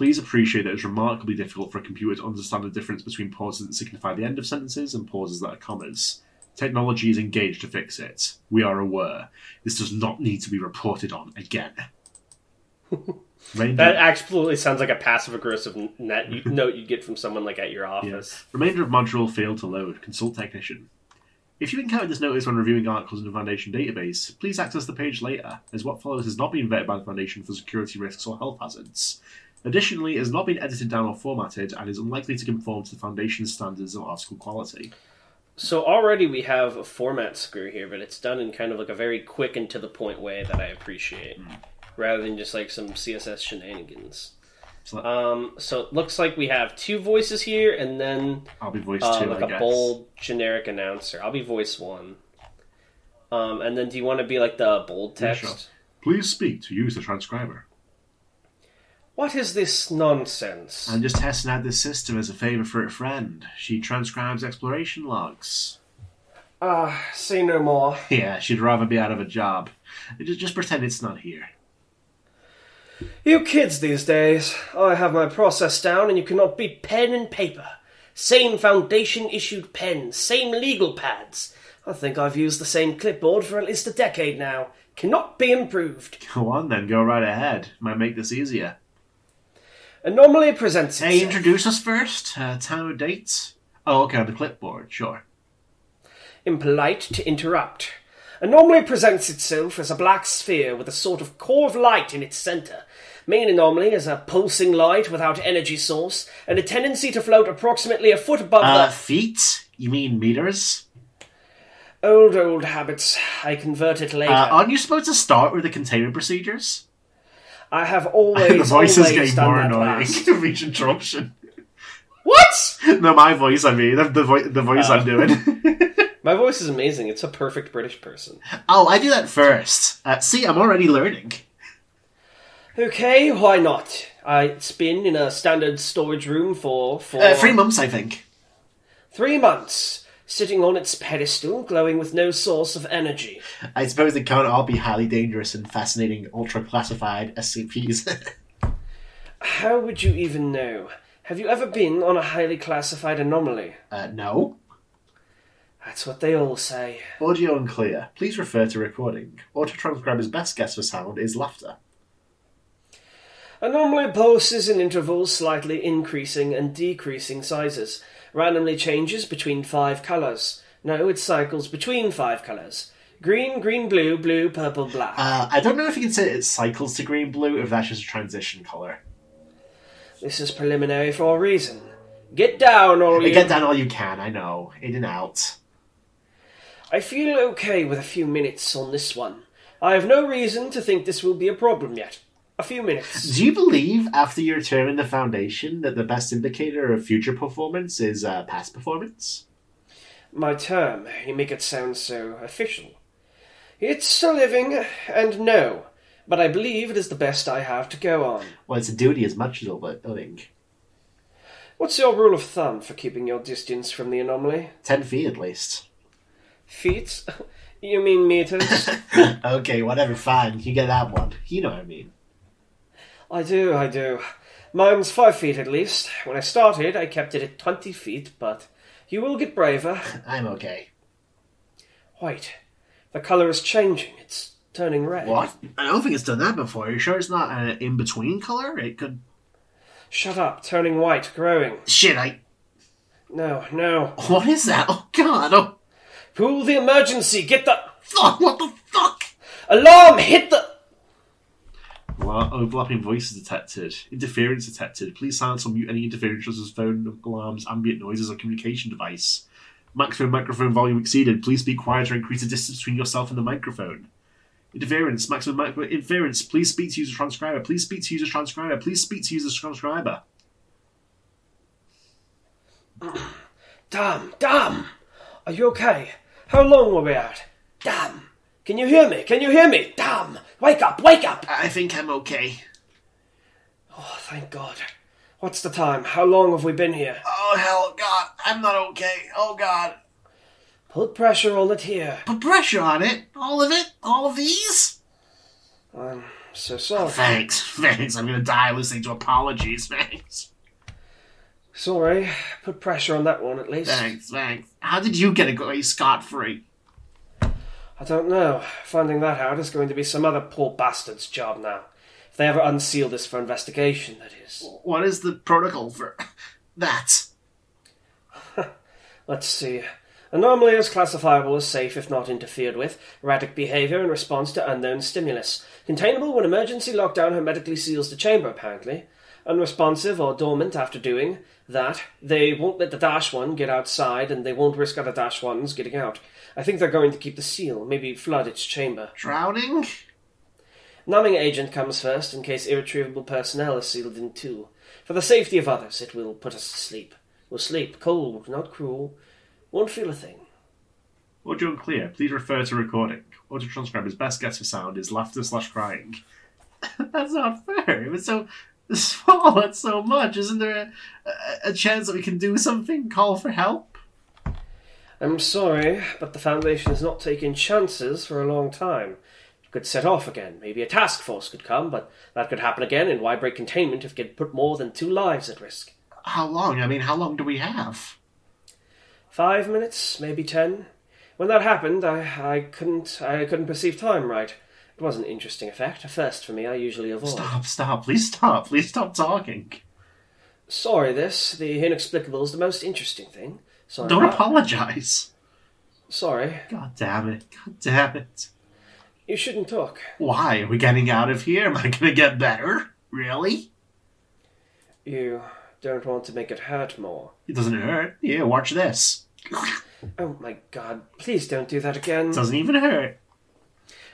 Please appreciate that it's remarkably difficult for a computer to understand the difference between pauses that signify the end of sentences and pauses that are commas. Technology is engaged to fix it. We are aware. This does not need to be reported on again. That absolutely sounds like a passive aggressive net note you get from someone like at your office. remainder of module failed to load. Consult technician. If you encounter this notice when reviewing articles in the Foundation database, please access the page later, as what follows has not been vetted by the Foundation for security risks or health hazards. Additionally, it has not been edited down or formatted and is unlikely to conform to the Foundation's standards of article quality. So already we have a format screw here, but it's done in kind of like a very quick and to the point way that I appreciate, rather than just like some CSS shenanigans. So Um, so it looks like we have two voices here, and then I'll be voice uh, two, like I a guess. bold generic announcer. I'll be voice one. Um, and then do you want to be like the bold Yeah, text? sure. Please speak to use the transcriber. What is this nonsense? I'm just testing out this system as a favour for a friend. She transcribes exploration logs. Ah, say no more. Yeah, she'd rather be out of a job. Just, just pretend it's not here. You kids these days, I have my process down and you cannot beat pen and paper. Same foundation issued pens, same legal pads. I think I've used the same clipboard for at least a decade now. Cannot be improved. Go on then, go right ahead. Might make this easier. Anomaly presents Itself. Hey, introduce us first. Uh, time of dates. Oh, okay, on the clipboard, sure. impolite to interrupt. Anomaly presents itself as a black sphere with a sort of core of light in its center. Main anomaly is a pulsing light without energy source and a tendency to float approximately a foot above Uh, the feet? You mean meters? old old habits. I convert it later. Uh, aren't you supposed to start with the containment procedures? I have the always voice is always getting done more annoying with each interruption. What? no, my voice, I mean. The, the, vo- the voice Oh. I'm doing. My voice is amazing. It's a perfect British person. oh, I do that first. Uh, see, I'm already learning. Okay, why not? I, it's been in a standard storage room for for Uh, three months, I think. Three months, sitting on its pedestal, glowing with no source of energy. I suppose they can't all be highly dangerous and fascinating ultra classified SCPs. How would you even know? Have you ever been on a highly classified anomaly? uh, no. That's what they all say. Audio unclear. Please refer to recording. Auto transcriber's best guess for sound is laughter. Anomaly pulses in intervals slightly increasing and decreasing sizes. Randomly changes between five colours. No, it cycles between five colours. Green, green, blue, blue, purple, black. Uh, I don't know if you can say it cycles to green blue or if that's just a transition color. this is preliminary for a reason. Get down, all you. Get down all you can, I know. In and out. I feel okay with a few minutes on this one. I have no reason to think this will be a problem yet. A few minutes. Do you believe, after your term in the Foundation, that the best indicator of future performance is uh, past performance? My term. You make it sound so official. It's a living, and no, but I believe it is the best I have to go on. Well, it's a duty as much as a living. What's your rule of thumb for keeping your distance from the anomaly? Ten feet at least. Feet? You mean meters? okay, whatever, fine. You get that one. You know what I mean. I do, I do. Mine's five feet at least. When I started, I kept it at twenty feet, but you will get braver. I'm okay. Wait, the colour is changing. It's turning red. What? I don't think it's done that before. Are you sure it's not an in between color? It could. Shut up, turning white, growing. Shit, I. No, no. What is that? Oh, God. Oh, Pull the emergency, get the. fuck. What the fuck? Alarm, hit the. Overlapping voices detected. Interference detected. Please silence or mute any interference such as phone alarms, ambient noises, or communication device. Maximum microphone volume exceeded. Please speak quieter and increase the distance between yourself and the microphone. Interference. Maximum micro- interference. Please speak to user transcriber. Please speak to user transcriber. Please speak to user transcriber. Ah, damn, damn! Are you okay? How long were we out? Damn! Can you hear me? Can you hear me? Damn! Wake up, wake up! I think I'm okay. Oh, thank God. What's the time? How long have we been here? Oh, hell, God. I'm not okay. Oh, God. Put pressure on it here. Put pressure on it. All of it. All of these. I'm so sorry. Thanks. Thanks. I'm gonna die listening to apologies. Thanks. Sorry. Put pressure on that one at least. Thanks. Thanks. How did you get away scot free? I don't know. Finding that out is going to be some other poor bastard's job now. If they ever unseal this for investigation, that is. What is the protocol for that? Let's see. Anomaly is classifiable as safe if not interfered with. Erratic behavior in response to unknown stimulus. Containable when emergency lockdown hermetically seals the chamber, apparently. Unresponsive or dormant after doing that. They won't let the Dash One get outside, and they won't risk other Dash Ones getting out. I think they're going to keep the seal, maybe flood its chamber. Drowning? Numbing agent comes first in case irretrievable personnel is sealed in too. For the safety of others, it will put us to sleep. We'll sleep, cold, not cruel. Won't feel a thing. Audio unclear. Please refer to recording. Audio transcriber's best guess for sound is laughter slash crying. That's not fair. If it's so small, that's so much. Isn't there a, a, a chance that we can do something? Call for help? I'm sorry, but the Foundation has not taken chances for a long time. It could set off again. Maybe a task force could come, but that could happen again, and why break containment if it could put more than two lives at risk? How long? I mean, how long do we have? Five minutes, maybe ten. When that happened, I, I couldn't I couldn't perceive time right. It was an interesting effect, a first for me. I usually avoid. Stop, stop, please stop, please stop talking. Sorry, this the inexplicable is the most interesting thing. Sorry. Don't apologize. Sorry, God damn it, god damn it. you shouldn't talk. Why? Are we getting out of here? Am I gonna get better? Really? You don't want to make it hurt more. It doesn't hurt. Yeah, watch this. Oh my god! Please don't do that again. It doesn't even hurt.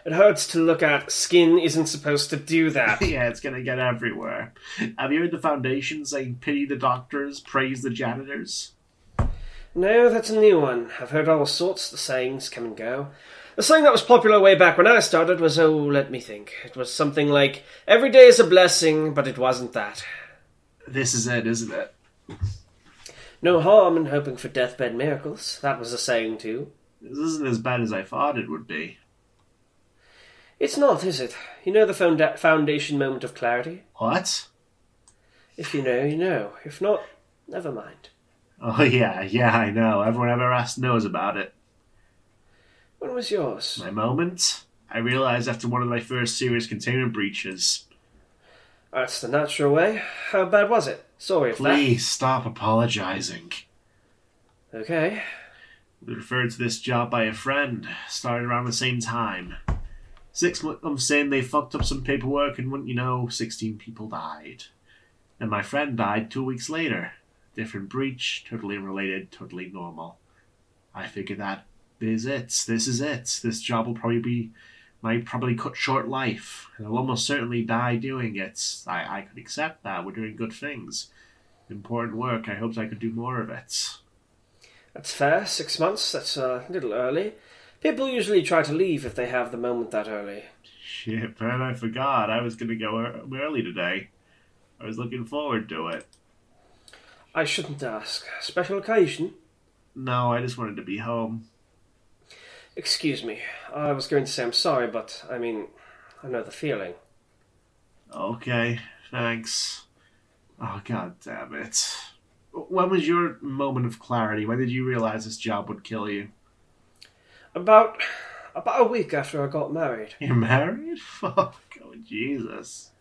It hurts to look at. Skin isn't supposed to do that. Yeah, it's gonna get everywhere. Have you heard the foundation saying pity the doctors, praise the janitors? No, that's a new one. I've heard all sorts. of sayings come and go. The saying that was popular way back when I started was, oh, let me think. It was something like, every day is a blessing, but it wasn't that. This is it, isn't it? No harm in hoping for deathbed miracles. That was a saying too. This isn't as bad as I thought it would be. It's not, is it? You know the founda- foundation moment of clarity? What? If you know, you know. If not, never mind. Oh yeah, yeah, I know. Everyone I've ever asked knows about it. When was yours? My moment? I realized after one of my first serious containment breaches. That's the natural way. How bad was it? Sorry if Please stop apologizing. Okay. We referred to this job by a friend. Started around the same time. Six months in, they fucked up some paperwork, and wouldn't you know, 16 people died. And my friend died two weeks later. Different breach, totally unrelated, totally normal. I figured that is it. This is it. This job will probably be my probably cut short life, and I'll almost certainly die doing it. I, I could accept that. We're doing good things. Important work. I hoped I could do more of it. That's fair. Six months. That's a little early. People usually try to leave if they have the moment that early. Shit, man, I forgot. I was going to go early today. I was looking forward to it. I shouldn't ask. Special occasion? No, I just wanted to be home. Excuse me. I was going to say I'm sorry, but I mean, I know the feeling. Okay, thanks. Oh, god damn it. When was your moment of clarity? When did you realize this job would kill you? About about a week after I got married. You're married? Fuck, oh, Jesus.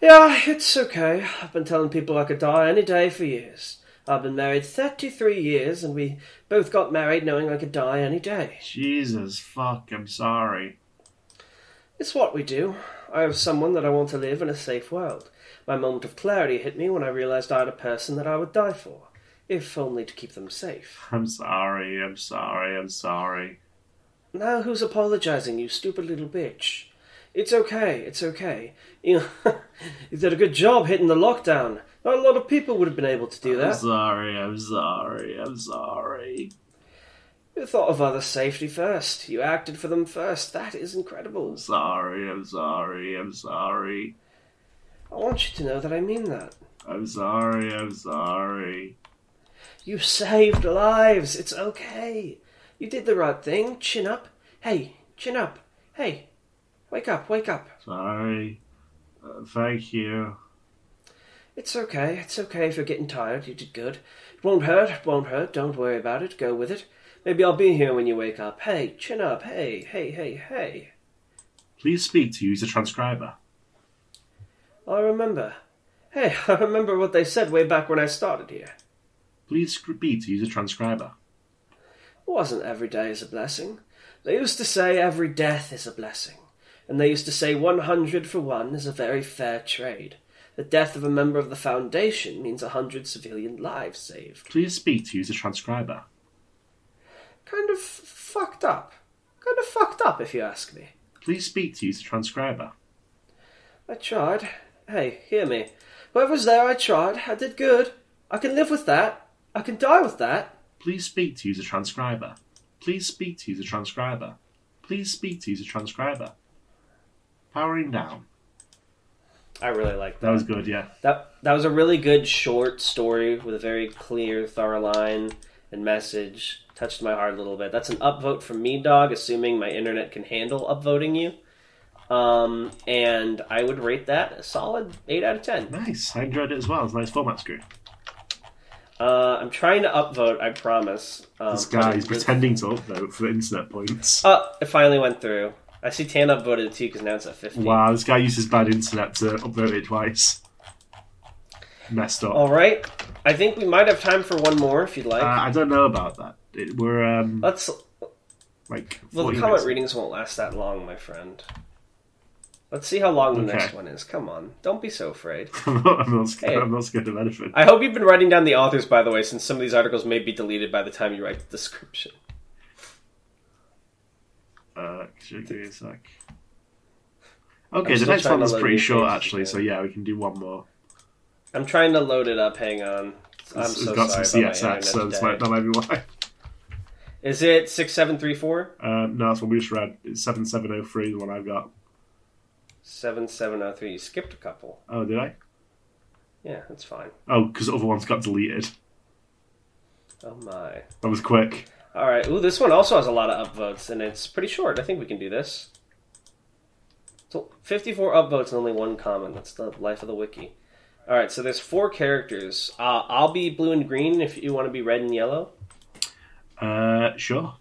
Yeah, it's okay. I've been telling people I could die any day for years. I've been married 33 years, and we both got married knowing I could die any day. Jesus, fuck, I'm sorry. It's what we do. I have someone that I want to live in a safe world. My moment of clarity hit me when I realized I had a person that I would die for, if only to keep them safe. I'm sorry, I'm sorry, I'm sorry. Now who's apologizing, you stupid little bitch? It's okay, it's okay. You know, you did a good job hitting the lockdown. Not a lot of people would have been able to do that. I'm sorry, I'm sorry, I'm sorry. You thought of others' safety first. You acted for them first. That is incredible. I'm sorry, I'm sorry, I'm sorry. I want you to know that I mean that. I'm sorry, I'm sorry. You saved lives. It's okay. You did the right thing. Chin up. Hey, chin up. Hey, wake up, wake up. Sorry. Uh, thank you. It's okay. It's okay if you're getting tired. You did good. It won't hurt. It won't hurt. Don't worry about it. Go with it. Maybe I'll be here when you wake up. Hey, chin up. Hey, hey, hey, hey. Please speak to use a transcriber. I remember. Hey, I remember what they said way back when I started here. Please speak to use a transcriber. It wasn't every day is a blessing. They used to say every death is a blessing. And they used to say 100 for one is a very fair trade. The death of a member of the Foundation means a hundred civilian lives saved. Please speak to user transcriber. Kind of fucked up. Kind of fucked up, if you ask me. Please speak to user transcriber. I tried. Hey, hear me. Whoever's there, I tried. I did good. I can live with that. I can die with that. Please speak to user transcriber. Please speak to user transcriber. Please speak to user transcriber. Powering down. I really like That was good, yeah. That that was a really good short story with a very clear, thorough line and message. Touched my heart a little bit. That's an upvote from me, dog. Assuming my internet can handle upvoting you. Um, and I would rate that a solid eight out of ten. Nice. I enjoyed it as well. It's nice format screw. Uh, I'm trying to upvote. I promise. Um, This guy is pretending to upvote for internet points. Oh, it finally went through. I see Tan upvoted it too because now it's at 50. Wow, this guy uses bad internet to upvote it twice. Messed up. All right. I think we might have time for one more if you'd like. Uh, I don't know about that. It, we're um, Let's. like Well, the comment minutes. readings won't last that long, my friend. Let's see how long the Okay. next one is. Come on, don't be so afraid. I'm not, I'm not scared. Hey. I'm not scared of anything. I hope you've been writing down the authors, by the way, since some of these articles may be deleted by the time you write the description. Uh, should give me a sec. I'm Okay, the next one is pretty short actually, so yeah, we can do one more. I'm trying to load it up. Hang on. I'm It's, so it's got sorry some CSS, so it's like, that might be why. Is it six seven three four Um, no, that's what we just read. It's 7703, the one I've got. seven seven zero three? You skipped a couple. Oh, did I? Yeah, that's fine. Oh, because the other ones got deleted. Oh my. That was quick. All right. Ooh, this one also has a lot of upvotes, and it's pretty short. I think we can do this. So, 54 upvotes and only one comment. That's the life of the wiki. All right, so there's four characters. Uh, I'll be blue and green if you want to be red and yellow. Uh, sure.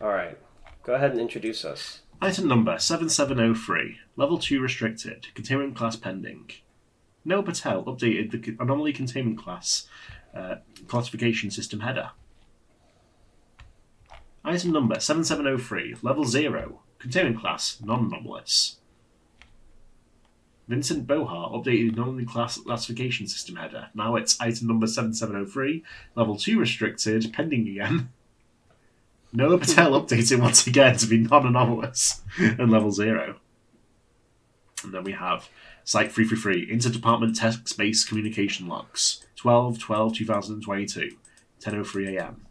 All right, go ahead and introduce us. Item number 7703, level 2 restricted, containment class pending. Noah Patel updated the anomaly containment class uh, classification system header. Item number 7703, level 0, containment class non anomalous. Vincent Bohar updated the anomaly class classification system header. Now it's item number 7703, level 2 restricted, pending again. Noah Patel updated once again to be non-anomalous and level zero. And then we have Site 333 Interdepartment Text-Based Communication Logs 12 12 2022 10.03 am.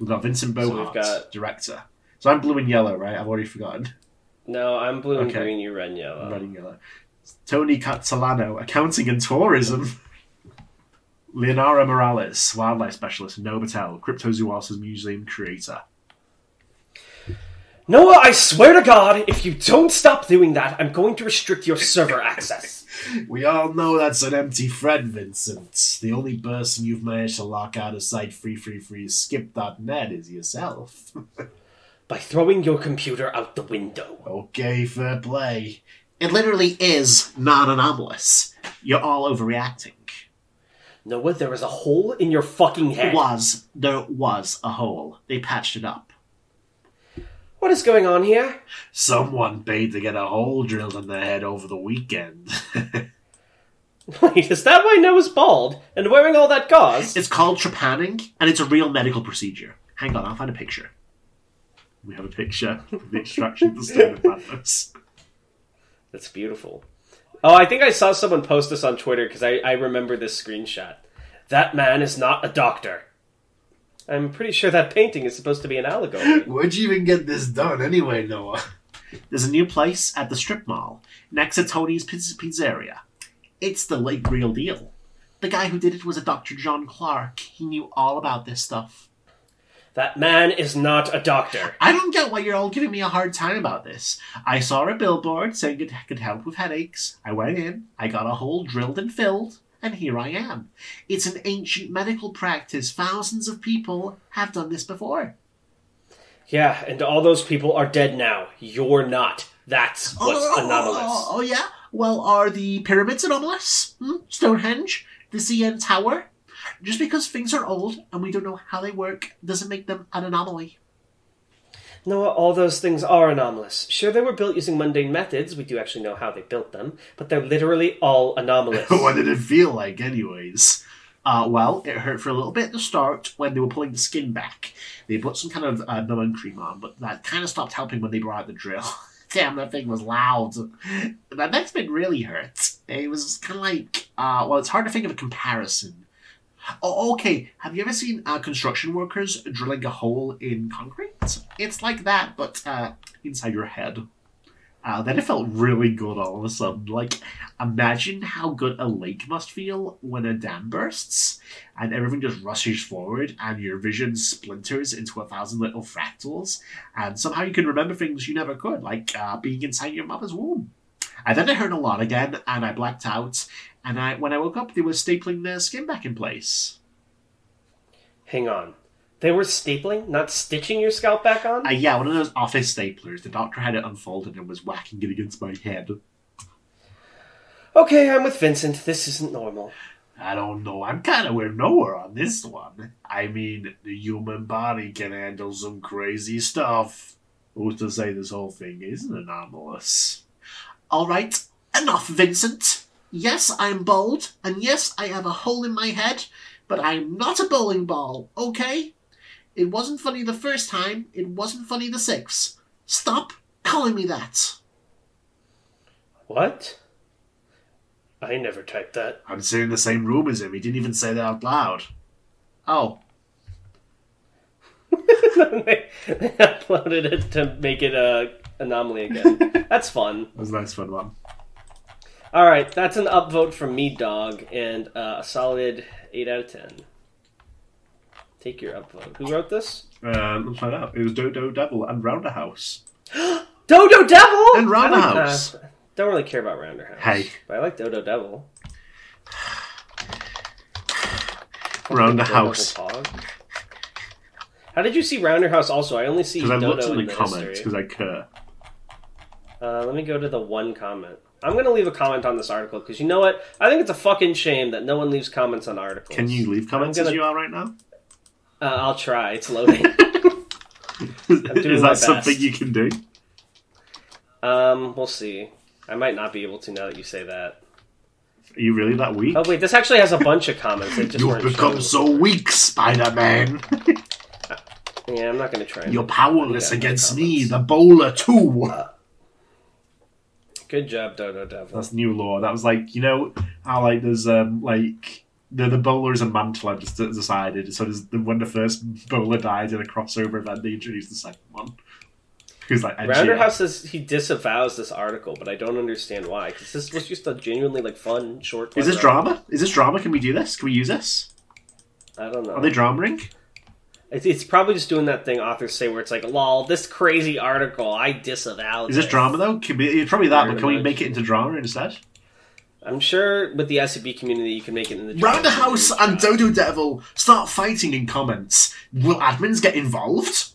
We've got Vincent So Bohart, we've got- director. So I'm blue and yellow, right? I've already forgotten. No, I'm blue and Okay. green. You red and yellow. Red and yellow. Tony Catalano, accounting and tourism. Leonara Morales, wildlife specialist. Noah Patel, cryptozoologist museum creator. Noah, I swear to God, if you don't stop doing that, I'm going to restrict your server access. We all know that's an empty thread, Vincent. The only person you've managed to lock out of site free free free skip.net is yourself. By throwing your computer out the window. okay, fair play. It literally is non anomalous. You're all overreacting. Noah, there is a hole in your fucking head. Was there was a hole. They patched it up. What is going on here? Someone paid to get a hole drilled in their head over the weekend. Wait, is that why Noah's bald and wearing all that gauze? it's called trepanning, and it's a real medical procedure. Hang on, I'll find a picture. We have a picture of the extraction of the stone of madness. That's beautiful. Oh, I think I saw someone post this on Twitter because I, I remember this screenshot. That man is not a doctor. I'm pretty sure that painting is supposed to be an allegory. Where'd you even get this done anyway, Noah? There's a new place at the strip mall next to Tony's Pizz- Pizzeria. It's the like real deal. The guy who did it was a Dr. John Clark. He knew all about this stuff. That man is not a doctor. I don't get why you're all giving me a hard time about this. I saw a billboard saying it could help with headaches. I went in, I got a hole drilled and filled, and here I am. It's an ancient medical practice. Thousands of people have done this before. Yeah, and all those people are dead now. You're not. That's what's oh, anomalous. Oh, oh, yeah? Well, are the pyramids anomalous? Hmm? Stonehenge? The CN Tower? Just because things are old and we don't know how they work doesn't make them an anomaly. Noah, all those things are anomalous. Sure, they were built using mundane methods. We do actually know how they built them, but they're literally all anomalous. what did it feel like, anyways? Uh, well, it hurt for a little bit at the start when they were pulling the skin back. They put some kind of uh, numbing cream on, but that kind of stopped helping when they brought out the drill. Damn, that thing was loud. That next bit really hurt. It was kind of like, uh, well, it's hard to think of a comparison. Oh, okay. Have you ever seen uh, construction workers drilling a hole in concrete? It's like that, but uh, inside your head. Uh, then it felt really good all of a sudden. Like, imagine how good a lake must feel when a dam bursts and everything just rushes forward and your vision splinters into a thousand little fractals, and somehow you can remember things you never could, like uh, being inside your mother's womb. And then I heard a lot again, and I blacked out. And I, when I woke up, they were stapling their skin back in place. Hang on. They were stapling, not stitching your scalp back on? Uh, yeah, one of those office staplers. The doctor had it unfolded and was whacking it against my head. Okay, I'm with Vincent. This isn't normal. I don't know. I'm kind of with Noah on this one. I mean, the human body can handle some crazy stuff. Who's to say this whole thing isn't anomalous? All right, enough, Vincent. Yes, I'm bald, and yes, I have a hole in my head, but I'm not a bowling ball, okay? It wasn't funny the first time, it wasn't funny the sixth. Stop calling me that. What? I never typed that. I'm sitting in the same room as him. He didn't even say that out loud. Oh, they they uploaded it to make it a anomaly again. That's fun. that was a nice fun one. All right, that's an upvote from me, dog, and uh, a solid eight out of ten. Take your upvote. Who wrote this? Uh, let's find out. It was Dodo Devil and Rounderhouse. Dodo Devil And I like Roundhouse. that. Don't really care about Rounderhouse. Hey. but I like Dodo Devil. Rounderhouse. Dodo Pog. How did you see Rounderhouse? Also, I only see Because I Dodo looked in the comments because I care. Uh, let me go to the one comment. I'm going to leave a comment on this article because you know what? I think it's a fucking shame that no one leaves comments on articles. Can you leave comments gonna- as you are right now? Uh, I'll try. It's loading. Is that something you can do? um, we'll see. I might not be able to now that you say that. Are you really that weak? Oh wait, this actually has a bunch of comments. Just You've become so weak, Spider Man. Yeah, I'm not going to try. You're powerless against me, the bowler too. Good job, Dodo Devil. That's new law. That was like you know how like there's um like the the bowler is a mantle. I just decided. So there's, when the first bowler died in a crossover event, they introduced the second one. Who's like. Rounderhouse says he disavows this article, but I don't understand why. Because this was just a genuinely like fun short. Is this drama? Is this drama? Can we do this? Can we use this? I don't know. Are they dramaing? It's, it's probably just doing that thing authors say where it's like, lol, this crazy article, I disavow. Is this drama though? Can be, it's probably that, Very but can we much. make it into drama instead? I'm sure with the SCP community, you can make it in the drama Roundhouse and. Dodo Devil start fighting in comments. Will admins get involved?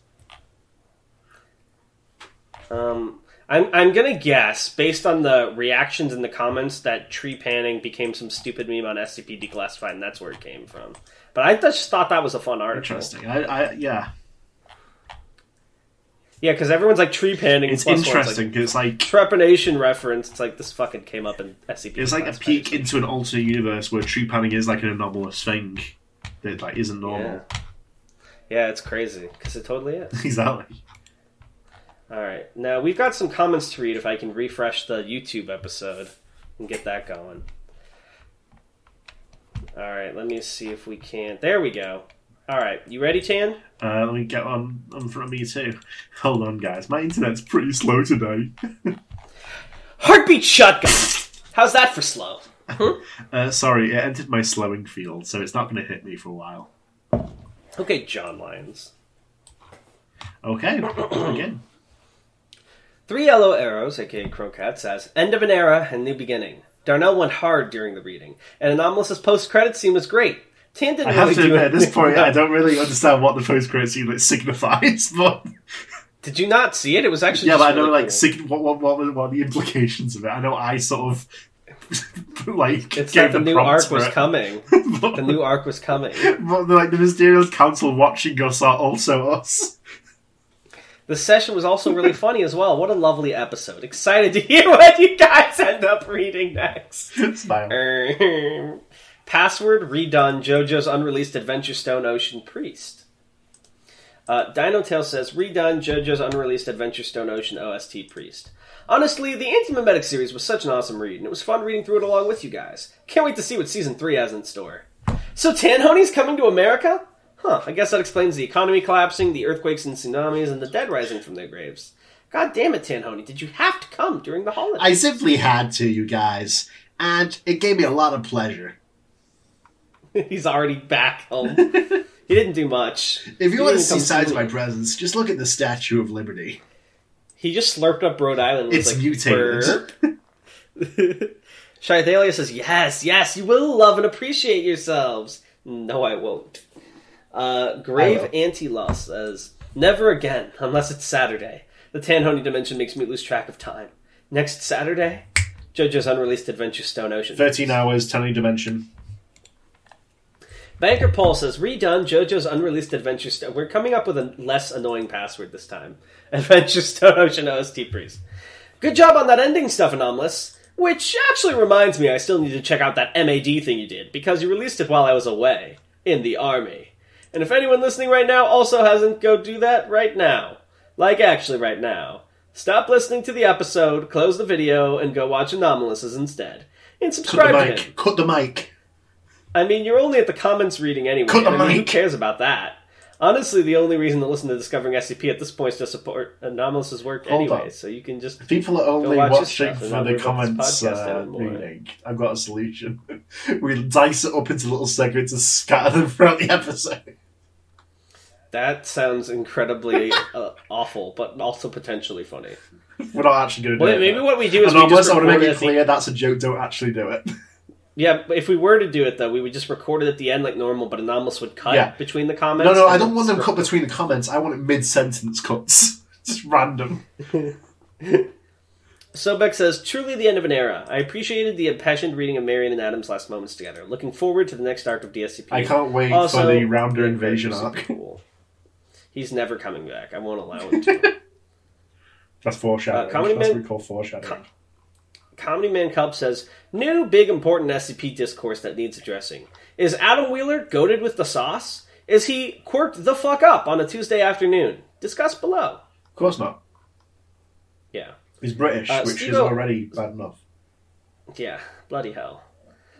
Um, I'm I'm gonna guess based on the reactions in the comments that trepanning became some stupid meme on SCP Declassified, and that's where it came from. But I just thought that was a fun article. Interesting. I, I yeah, Yeah, because everyone's like trepanning. it's interesting because it's like trepanation reference. It's like this fucking came up in SCP. it's like a peek into an alternate universe where trepanning is like an anomalous thing that like isn't normal. Yeah. Yeah, it's crazy because it totally is. exactly. All right, now we've got some comments to read. If I can refresh the YouTube episode and get that going. All right, let me see if we can. There we go. All right, you ready, Tan? Uh, let me get on on front of me too. Hold on, guys. My internet's pretty slow today. Heartbeat shotgun. How's that for slow? Uh, sorry, it entered my slowing field, so it's not going to hit me for a while. Okay, John Lyons. Okay, again. Three Yellow Arrows, aka Crocat, says, End of an era and new beginning. Darnell went hard during the reading, and Anomalous' post credit scene was great. Tan didn't I have really to admit, at this point, I don't really understand what the post credit scene signifies, but Did you not see it? It was actually yeah, but I know really like cool. sig- what, what what were- what are the implications of it? I know I sort of like It's gave that the new arc was it. coming. but, The new arc was coming. but like the mysterious council watching us are also us. The session was also really funny as well. What a lovely episode. Excited to hear what you guys end up reading next. Smile. Password redone JoJo's unreleased Adventure Stone Ocean Priest. Uh, Dino Tail says redone JoJo's unreleased Adventure Stone Ocean OST Priest. Honestly, the Anti-Memetic series was such an awesome read, and it was fun reading through it along with you guys. Can't wait to see what Season 3 has in store. So Tanhoney's coming to America? Huh, I guess that explains the economy collapsing, the earthquakes and tsunamis, and the dead rising from their graves. God damn it, Tanhoney, did you have to come during the holidays? I simply had to, you guys, and it gave me a lot of pleasure. He's already back home. he didn't do much. If He you want to see signs of my presence, just look at the Statue of Liberty. He just slurped up Rhode Island. It's like, mutated. "Burp." Shithalia says, "Yes, yes, you will love and appreciate yourselves." No, I won't. Uh, Grave. Anti-Law says, "Never again, unless it's Saturday. The Tanhoney dimension makes me lose track of time. Next Saturday, JoJo's unreleased Adventure Stone Ocean. 13 hours, tiny dimension. Banker Paul says, redone JoJo's unreleased Adventure Stone. We're coming up with a less annoying password this time. Adventure Stone Ocean OST Priest. Good job on that ending stuff, Anomalous. Which actually reminds me, I still need to check out that MAD thing you did, because you released it while I was away, in the army. And if anyone listening right now also hasn't, go do that right now. Like, actually, right now. Stop listening to the episode, close the video, and go watch Anomalous's instead. And Cut the subscribe to him. Cut the mic. I mean, you're only at the comments reading anyway. Cut the I mean, who cares about that? Honestly, the only reason to listen to Discovering SCP at this point is to support Anomalous's work Hold anyway. on. So you can just People are only watch watching stuff and for not the worry about this comments podcast uh, anymore. reading. I've got a solution. we dice it up into little segments and scatter them throughout the episode. That sounds incredibly uh, awful, but also potentially funny. We're not actually going to do Well, it. maybe though. what we do is And we just I want to make it at the clear that's a joke, don't actually do it. Yeah, but if we were to do it though, we would just record it at the end like normal, but Anomalous would cut Yeah. between the comments. No, no, I don't want them cut between the comments. I want it mid-sentence cuts. Just random. Sobek says, truly the end of an era. I appreciated the impassioned reading of Marion and Adam's last moments together. Looking forward to the next arc of DSCP. I can't wait Also, for the Rounder invasion arc. Cool. He's never coming back. I won't allow him to. That's foreshadowing. Uh, Comedy That's Man- what we call foreshadowing. Comedy Man Cup says, new big important SCP discourse that needs addressing. Is Adam Wheeler goaded with the sauce? Is he quirked the fuck up on a Tuesday afternoon? Discuss below. Of course not. Yeah. He's British, Uh, which is Steve-O- already bad enough. Yeah, bloody hell.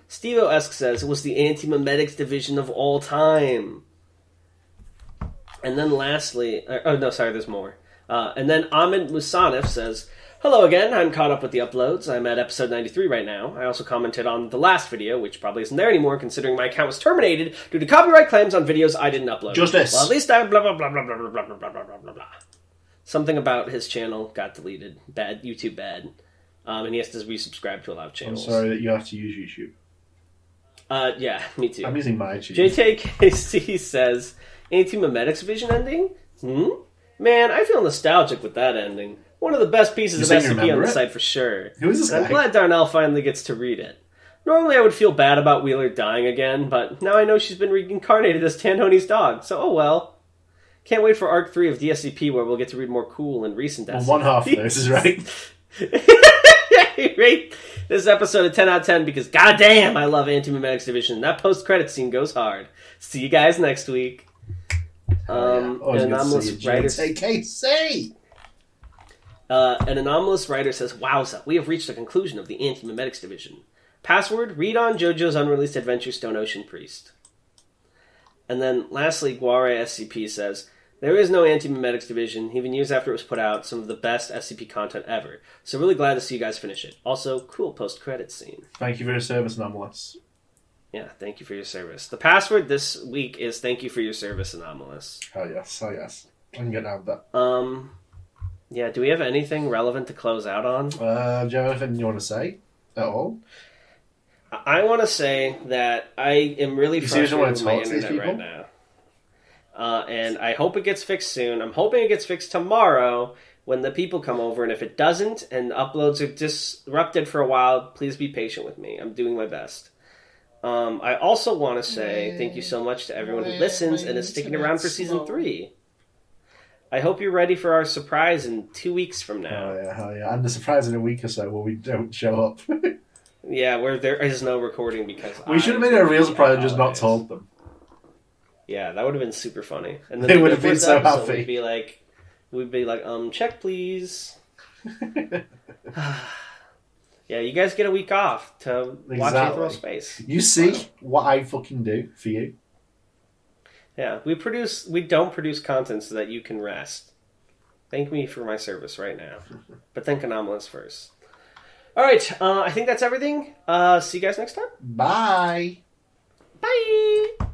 Steve Esk says it was the anti-memetics division of all time. And then lastly, uh, oh no, sorry, there's more. Uh, and then Ahmed Musanif says, Hello again, I'm caught up with the uploads. I'm at episode 93 right now. I also commented on the last video, which probably isn't there anymore considering my account was terminated due to copyright claims on videos I didn't upload. Justice. Well, at least I blah blah blah blah blah blah blah blah blah blah blah blah. Something about his channel got deleted. Bad, YouTube bad. Um, and he has to resubscribe to a lot of channels. I'm sorry that you have to use YouTube. Uh, yeah, me too. I'm using my YouTube. JTKC says, Anti-Memetics Division ending? Hmm? Man, I feel nostalgic with that ending. One of the best pieces You of SCP on the it? site for sure. Who is this And I'm glad Darnell finally gets to read it. Normally I would feel bad about Wheeler dying again, but now I know she's been reincarnated as Tandoni's dog, so oh well. Can't wait for Arc 3 of DSCP where we'll get to read more cool and recent Well, one half this is right. rate this episode a 10 out of 10 because goddamn I love Anti-Memetics Division. That post-credit scene goes hard. See you guys next week. Um, Always an good to anomalous see you, writer, JTKC. uh, an anomalous writer says, "Wowza, we have reached the conclusion of the Anti-Memetics Division. Password: Read on JoJo's unreleased adventure, Stone Ocean Priest." And then, lastly, Guare SCP says, "There is no Anti-Memetics Division. Even years after it was put out, some of the best SCP content ever. So really glad to see you guys finish it. Also, cool post-credit scene." Thank you for your service, Anomalous. Yeah, thank you for your service. The password this week is "Thank you for your service, anomalous." Oh yes, oh yes. I'm get down with that. Um, yeah. Do we have anything relevant to close out on? Uh, do you have anything you want to say at all? I want to say that I am really You frustrated with my talk to these internet right now, uh, and I hope it gets fixed soon. I'm hoping it gets fixed tomorrow when the people come over. And if it doesn't, and uploads are disrupted for a while, please be patient with me. I'm doing my best. Um, I also want to say thank you so much to everyone who listens my and is sticking around for season slow. three. I hope you're ready for our surprise in two weeks from now. Oh yeah, hell yeah. And the surprise in a week or so where we don't show up. Yeah, where there is no recording because we should have made it a real surprise and just not told them. Yeah, that would have been super funny. And They would have been so happy. We'd be like, we'd be like, um, check please. Yeah, you guys get a week off to watch Exactly. Aetherial Space. you see what I fucking do for you? Yeah, we produce. We don't produce content so that you can rest. Thank me for my service right now, but thank Anomalous first. All right, uh, I think that's everything. Uh, see you guys next time. Bye. Bye.